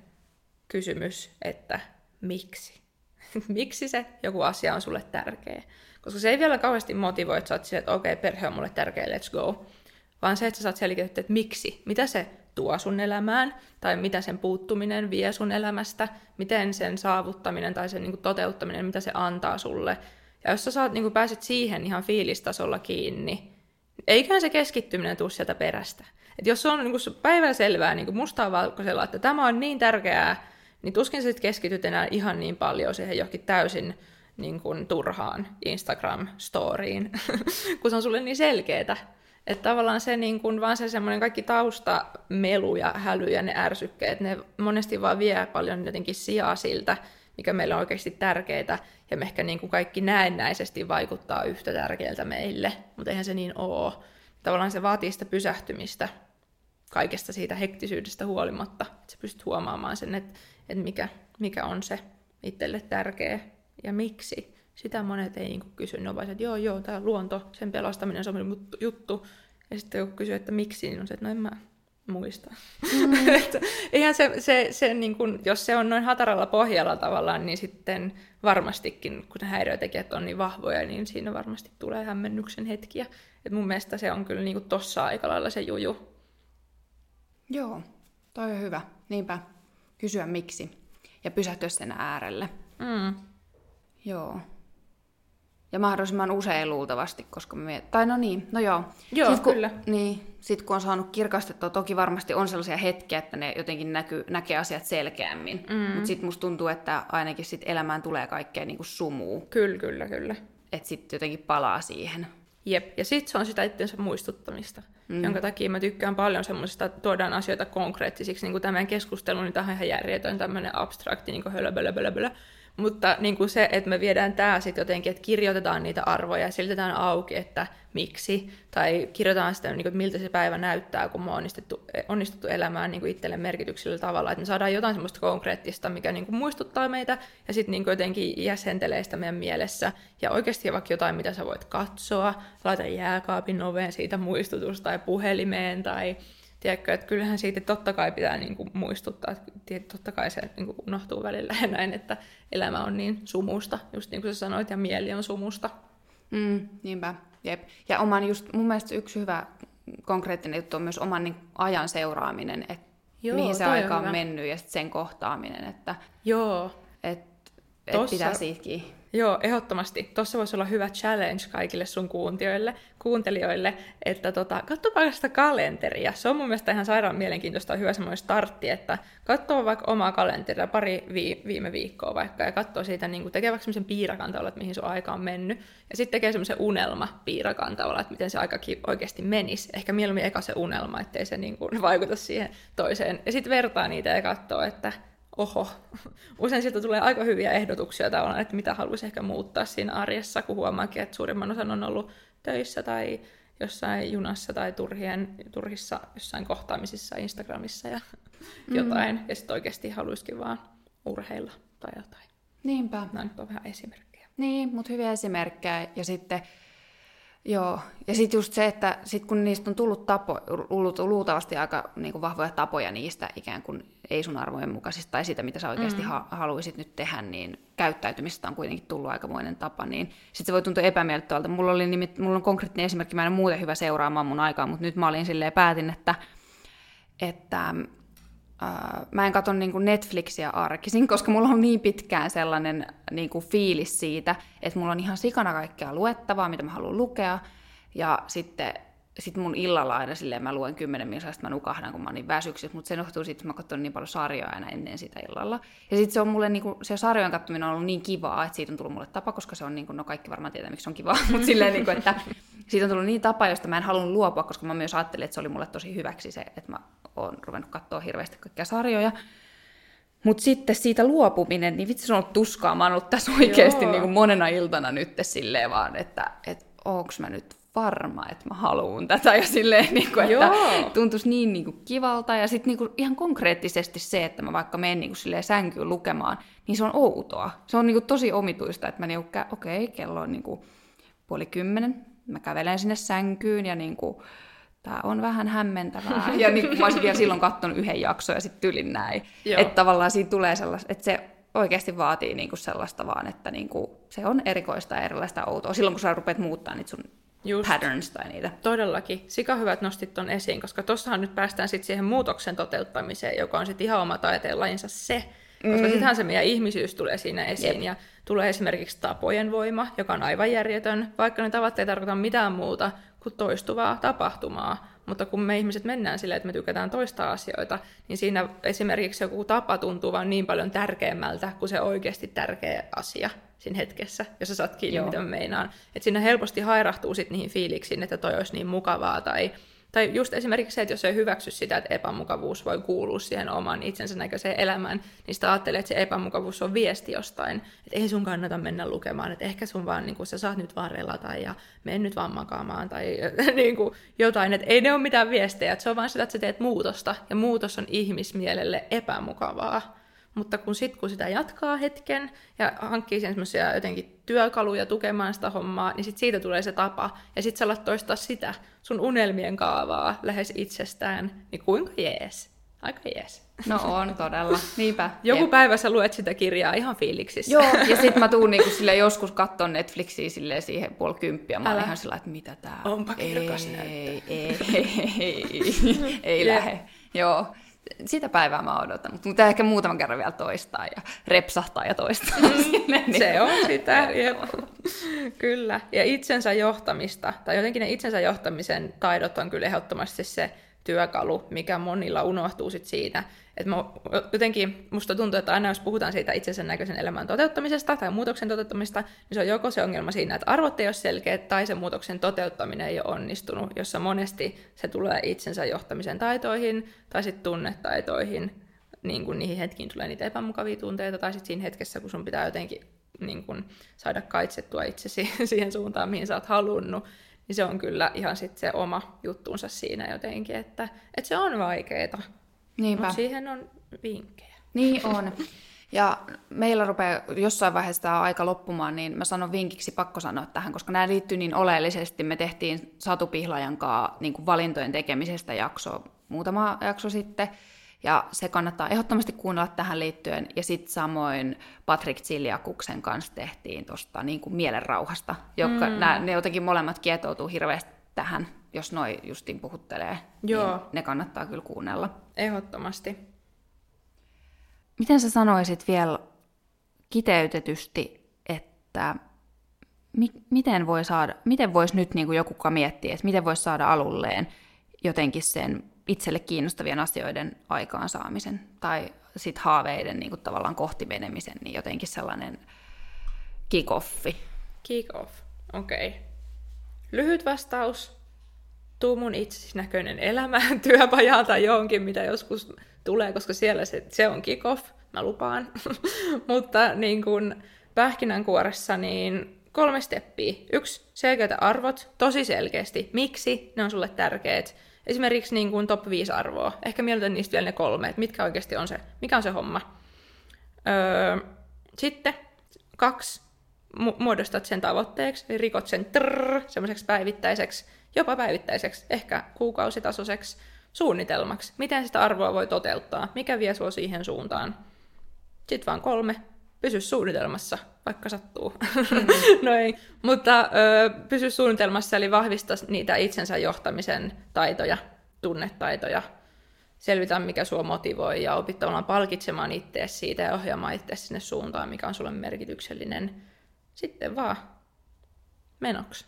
kysymys, että miksi? [LAUGHS] miksi se joku asia on sulle tärkeä? Koska se ei vielä kauheasti motivoi, että sä oot että okei, okay, perhe on mulle tärkeä, let's go. Vaan se, että sä saat selkeyttää, että miksi, mitä se tuo sun elämään, tai mitä sen puuttuminen vie sun elämästä, miten sen saavuttaminen tai sen niin kuin, toteuttaminen, mitä se antaa sulle. Ja jos sä saat, niin kuin, pääset siihen ihan fiilistasolla kiinni, eiköhän se keskittyminen tuu sieltä perästä. Et jos on niin päivän selvää niin mustaa valkoisella, että tämä on niin tärkeää, niin tuskin sä keskityt enää ihan niin paljon siihen johonkin täysin niin kuin, turhaan Instagram-storiin, [LAUGHS] kun se on sulle niin selkeetä. Että tavallaan se niin kuin, vaan se semmoinen kaikki tausta, melu ja häly ja ne ärsykkeet, ne monesti vaan vie paljon jotenkin sijaa siltä, mikä meillä on oikeasti tärkeää, ja me ehkä niin kuin kaikki näennäisesti vaikuttaa yhtä tärkeältä meille, mutta eihän se niin ole. Tavallaan se vaatii sitä pysähtymistä kaikesta siitä hektisyydestä huolimatta, että sä pystyt huomaamaan sen, että, että mikä, mikä on se itselle tärkeä ja miksi. Sitä monet ei niin kysy, ne on vaan, että joo, joo, tämä luonto, sen pelastaminen, se on juttu. Ja sitten kun kysyy, että miksi, niin on se, että no en mä muista. Mm. [LAUGHS] että, eihän se, se, se niin kuin, jos se on noin hataralla pohjalla tavallaan, niin sitten varmastikin, kun ne häiriötekijät on niin vahvoja, niin siinä varmasti tulee hämmennyksen hetkiä. Et mun mielestä se on kyllä niin kuin tossa aika lailla se juju. Joo, toi on hyvä. Niinpä, kysyä miksi ja pysähtyä sen äärelle. Mm. Joo. Ja mahdollisimman usein luultavasti, koska me... Tai no niin, no joo. Joo, sit, kun, kyllä. Niin, sit kun on saanut kirkastettua, toki varmasti on sellaisia hetkiä, että ne jotenkin näkyy, näkee asiat selkeämmin. Mm. Mutta sitten musta tuntuu, että ainakin sit elämään tulee kaikkea niin sumuu. Kyllä, kyllä, kyllä. Että sitten jotenkin palaa siihen. Jep, ja sitten se on sitä itsensä muistuttamista, mm. jonka takia mä tykkään paljon semmoisesta, että tuodaan asioita konkreettisiksi, niin kuin tämän keskustelun, niin tämä on ihan järjetön tämmöinen abstrakti, niin kuin hölö, mutta niin kuin se, että me viedään tämä sitten jotenkin, että kirjoitetaan niitä arvoja ja selitetään auki, että miksi, tai kirjoitetaan sitä, niin kuin, miltä se päivä näyttää, kun me on onnistuttu, onnistuttu elämään niin kuin itselle merkityksellä tavalla, että me saadaan jotain semmoista konkreettista, mikä niin kuin muistuttaa meitä, ja sitten niin jotenkin jäsentelee sitä meidän mielessä, ja oikeasti vaikka jotain, mitä sä voit katsoa, laita jääkaapin oveen siitä muistutusta, tai puhelimeen, tai tiedätkö, että kyllähän siitä totta kai pitää niin kuin muistuttaa, että totta kai se niin kuin unohtuu välillä ja näin, että elämä on niin sumusta, just niin kuin sä sanoit, ja mieli on sumusta. Mm, niinpä, jep. Ja oman just, mun mielestä yksi hyvä konkreettinen juttu on myös oman niin, ajan seuraaminen, että Joo, mihin se aika on, on mennyt ja sen kohtaaminen, että Joo. Et, et Tossa... pitää siitäkin Joo, ehdottomasti. Tuossa voisi olla hyvä challenge kaikille sun kuuntelijoille, kuuntelijoille että tota, katsopa sitä kalenteria. Se on mun mielestä ihan sairaan mielenkiintoista ja hyvä semmoinen startti, että katsoo vaikka omaa kalenteria pari vi- viime viikkoa vaikka ja katsoo siitä, niin tekee vaikka semmoisen piirakan tavalla, että mihin sun aika on mennyt. Ja sitten tekee semmoisen unelma piirakan tavalla, että miten se aika oikeasti menisi. Ehkä mieluummin eka se unelma, ettei se niin kuin vaikuta siihen toiseen. Ja sitten vertaa niitä ja katsoo, että oho, [LAUGHS] usein sieltä tulee aika hyviä ehdotuksia tavallaan, että mitä haluaisi ehkä muuttaa siinä arjessa, kun huomaakin, että suurimman osan on ollut töissä tai jossain junassa tai turhien, turhissa jossain kohtaamisissa Instagramissa ja mm. jotain. Ja sitten oikeasti haluaisikin vaan urheilla tai jotain. Niinpä. Nämä nyt on vähän esimerkkejä. Niin, mutta hyviä esimerkkejä. Ja sitten Joo, ja sitten just se, että sit kun niistä on tullut tapo, luultavasti aika niin kuin vahvoja tapoja niistä ikään kuin ei sun arvojen mukaisista tai sitä, mitä sä oikeasti mm. ha- haluaisit nyt tehdä, niin käyttäytymistä on kuitenkin tullut aikamoinen tapa, niin sitten se voi tuntua epämiellyttävältä. Mulla, oli nimit, mulla on konkreettinen esimerkki, mä en ole muuten hyvä seuraamaan mun aikaa, mutta nyt mä olin silleen päätin, että, että Uh, mä en katso niin Netflixiä arkisin, [LAUGHS] koska mulla on niin pitkään sellainen niin kuin fiilis siitä, että mulla on ihan sikana kaikkea luettavaa, mitä mä haluan lukea. Ja sitten sit mun illalla aina silleen mä luen kymmenen minuuttia, mä nukahdan, kun mä oon niin väsyksissä, mutta se johtuu siitä, että mä katson niin paljon sarjoja aina ennen sitä illalla. Ja sitten se on mulle, niinku, se sarjojen katsominen on ollut niin kivaa, että siitä on tullut mulle tapa, koska se on, niinku, no kaikki varmaan tietää, miksi se on kivaa, [LAUGHS] mutta silleen, niinku, että siitä on tullut niin tapa, josta mä en halunnut luopua, koska mä myös ajattelin, että se oli mulle tosi hyväksi se, että mä oon ruvennut katsoa hirveästi kaikkia sarjoja. Mutta sitten siitä luopuminen, niin vitsi se on ollut tuskaa. Mä oon ollut tässä oikeasti niin kuin monena iltana nyt silleen vaan, että et, onks mä nyt varma, että mä haluan tätä ja silleen, niin kuin, että Joo. tuntuisi niin, niin kuin, kivalta. Ja sitten niin kuin, ihan konkreettisesti se, että mä vaikka menen niin kuin, silleen, sänkyyn lukemaan, niin se on outoa. Se on niin kuin, tosi omituista, että mä niin kuin, okei, okay, kello on niin kuin, puoli kymmenen, mä kävelen sinne sänkyyn ja niin kuin, tämä on vähän hämmentävää. Ja niin kuin, mä olisin vielä silloin katsonut yhden jakson ja sitten tylin näin. Joo. Että tavallaan siinä tulee sellaista, että se oikeasti vaatii niinku sellaista vaan, että niinku, se on erikoista ja erilaista outoa. Silloin kun sä rupeat muuttaa niitä sun Just. patterns tai niitä. Todellakin. Sika hyvä, että nostit ton esiin, koska tossahan nyt päästään sitten siihen muutoksen toteuttamiseen, joka on sitten ihan oma taiteenlajinsa se. Koska mm. sittenhän se meidän ihmisyys tulee siinä esiin. Jep. Ja tulee esimerkiksi tapojen voima, joka on aivan järjetön, vaikka ne tavat ei tarkoita mitään muuta kuin toistuvaa tapahtumaa. Mutta kun me ihmiset mennään silleen, että me tykätään toista asioita, niin siinä esimerkiksi joku tapa tuntuu vaan niin paljon tärkeämmältä kuin se oikeasti tärkeä asia siinä hetkessä, jos sä saat kiinni, Joo. mitä mä meinaan. Että siinä helposti hairahtuu sit niihin fiiliksiin, että toi olisi niin mukavaa, tai, tai just esimerkiksi se, että jos ei hyväksy sitä, että epämukavuus voi kuulua siihen oman itsensä näköiseen elämään, niin sitä ajattelee, että se epämukavuus on viesti jostain, että ei sun kannata mennä lukemaan, että ehkä sun vaan, niin kuin, sä saat nyt vaan relata ja mene nyt vaan makaamaan tai [LAUGHS] niin kuin, jotain, että ei ne ole mitään viestejä, että se on vaan sitä, että sä teet muutosta, ja muutos on ihmismielelle epämukavaa. Mutta kun sit kun sitä jatkaa hetken ja hankkii sen semmoisia jotenkin työkaluja tukemaan sitä hommaa, niin sit siitä tulee se tapa. Ja sit sä alat toistaa sitä sun unelmien kaavaa lähes itsestään. Niin kuinka jees? Aika jees. No on todella, niinpä. Joku Jep. päivä sä luet sitä kirjaa ihan fiiliksissä. Joo, ja sitten [LAUGHS] mä tuun niinku sille joskus katton Netflixiä sille siihen puoli kymppiä. Mä oon Älä. ihan sillä että mitä tää Onpa kirkas ei, näyttö. ei, ei, ei, ei Jep. lähe. Joo, sitä päivää mä oon odottanut. Mutta ehkä muutaman kerran vielä toistaa ja repsahtaa ja toistaa. sinne, niin- Se on [LAUGHS] sitä, jep. Kyllä. Ja itsensä johtamista, tai jotenkin ne itsensä johtamisen taidot on kyllä ehdottomasti se työkalu, mikä monilla unohtuu sit siitä. Että mä, jotenkin musta tuntuu, että aina jos puhutaan siitä itsensä näköisen elämän toteuttamisesta tai muutoksen toteuttamisesta, niin se on joko se ongelma siinä, että arvot ei ole selkeät, tai se muutoksen toteuttaminen ei ole onnistunut, jossa monesti se tulee itsensä johtamisen taitoihin tai sitten tunnetaitoihin, niin kuin niihin hetkiin tulee niitä epämukavia tunteita, tai sitten siinä hetkessä, kun sun pitää jotenkin niin kuin, saada kaitsettua itsesi [LAUGHS] siihen suuntaan, mihin sä oot halunnut, niin se on kyllä ihan sitten se oma juttuunsa siinä jotenkin, että, että se on vaikeeta, Niinpä. mutta siihen on vinkkejä. Niin on. Ja meillä rupeaa jossain vaiheessa tämä aika loppumaan, niin mä sanon vinkiksi pakko sanoa tähän, koska nämä liittyy niin oleellisesti. Me tehtiin Satu Pihlajan kanssa niin kuin valintojen tekemisestä jakso muutama jakso sitten, ja se kannattaa ehdottomasti kuunnella tähän liittyen. Ja sitten samoin Patrick Ziliakuksen kanssa tehtiin tuosta niin kuin mielenrauhasta, joka, mm. nämä, ne jotenkin molemmat kietoutuu hirveästi tähän, jos noi justiin puhuttelee. Joo. Niin ne kannattaa kyllä kuunnella. Ehdottomasti. Miten sä sanoisit vielä kiteytetysti, että mi- miten, voi saada, miten voisi nyt niin kuin joku miettiä, että miten voisi saada alulleen jotenkin sen itselle kiinnostavien asioiden aikaansaamisen tai sit haaveiden niin kuin tavallaan kohti menemisen, niin jotenkin sellainen kick-offi. Kick off. Okei. Okay. Lyhyt vastaus. Tuu mun näköinen elämä [LAUGHS] työpajaa tai johonkin, mitä joskus tulee, koska siellä se, se on kick off, mä lupaan. [LAUGHS] Mutta niin kun pähkinänkuoressa niin kolme steppiä. Yksi, selkeät arvot, tosi selkeästi. Miksi ne on sulle tärkeät? Esimerkiksi niin kuin top 5 arvoa. Ehkä mieluiten niistä vielä ne kolme, että mitkä oikeasti on se, mikä on se homma. Öö, sitten kaksi, mu- muodostat sen tavoitteeksi, eli rikot sen trrr, semmoiseksi päivittäiseksi, jopa päivittäiseksi, ehkä kuukausitasoiseksi suunnitelmaksi. Miten sitä arvoa voi toteuttaa, mikä vie sua siihen suuntaan. Sitten vaan kolme, pysy suunnitelmassa, vaikka sattuu. Mm. no ei, mutta ö, pysy suunnitelmassa, eli vahvista niitä itsensä johtamisen taitoja, tunnetaitoja, selvitä, mikä sua motivoi ja opit tavallaan palkitsemaan itseäsi siitä ja ohjaamaan itseäsi sinne suuntaan, mikä on sulle merkityksellinen. Sitten vaan menoksi.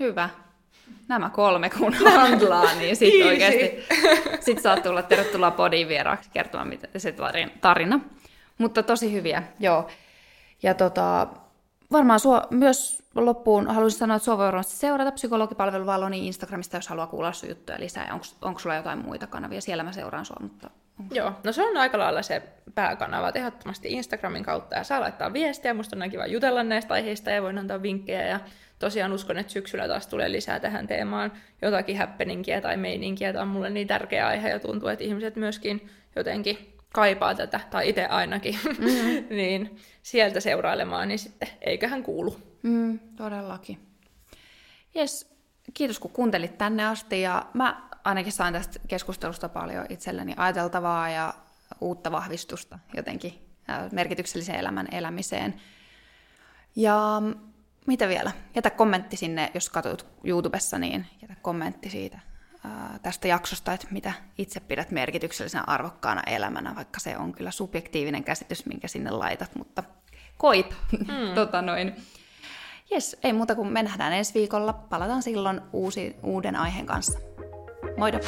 Hyvä. Nämä kolme kun [LAUGHS] handlaa, niin sitten oikeasti sit saat tulla tervetuloa podiin vieraaksi kertomaan mitä se tarin- tarina. Mutta tosi hyviä, joo. Ja tota, varmaan sua, myös loppuun haluaisin sanoa, että sua voi varmasti seurata psykologipalvelu Valoni Instagramista, jos haluaa kuulla sun juttuja lisää. Onko, sulla jotain muita kanavia? Siellä mä seuraan sua, mutta Joo, no se on aika lailla se pääkanava, että ehdottomasti Instagramin kautta ja saa laittaa viestiä, musta on kiva jutella näistä aiheista ja voin antaa vinkkejä ja tosiaan uskon, että syksyllä taas tulee lisää tähän teemaan jotakin happeningia tai meininkiä. Tämä on mulle niin tärkeä aihe ja tuntuu, että ihmiset myöskin jotenkin kaipaa tätä, tai itse ainakin, mm-hmm. [LAUGHS] niin sieltä seurailemaan, niin sitten eiköhän kuulu. Mm, todellakin. Jes, kiitos kun kuuntelit tänne asti, ja mä ainakin sain tästä keskustelusta paljon itselleni ajateltavaa ja uutta vahvistusta jotenkin merkityksellisen elämän elämiseen. Ja mitä vielä? Jätä kommentti sinne, jos katsot YouTubessa, niin jätä kommentti siitä tästä jaksosta, että mitä itse pidät merkityksellisenä arvokkaana elämänä, vaikka se on kyllä subjektiivinen käsitys, minkä sinne laitat, mutta koit. Mm. [LAUGHS] tota noin. Jes, ei muuta kuin me nähdään ensi viikolla. Palataan silloin uusi, uuden aiheen kanssa. Moido!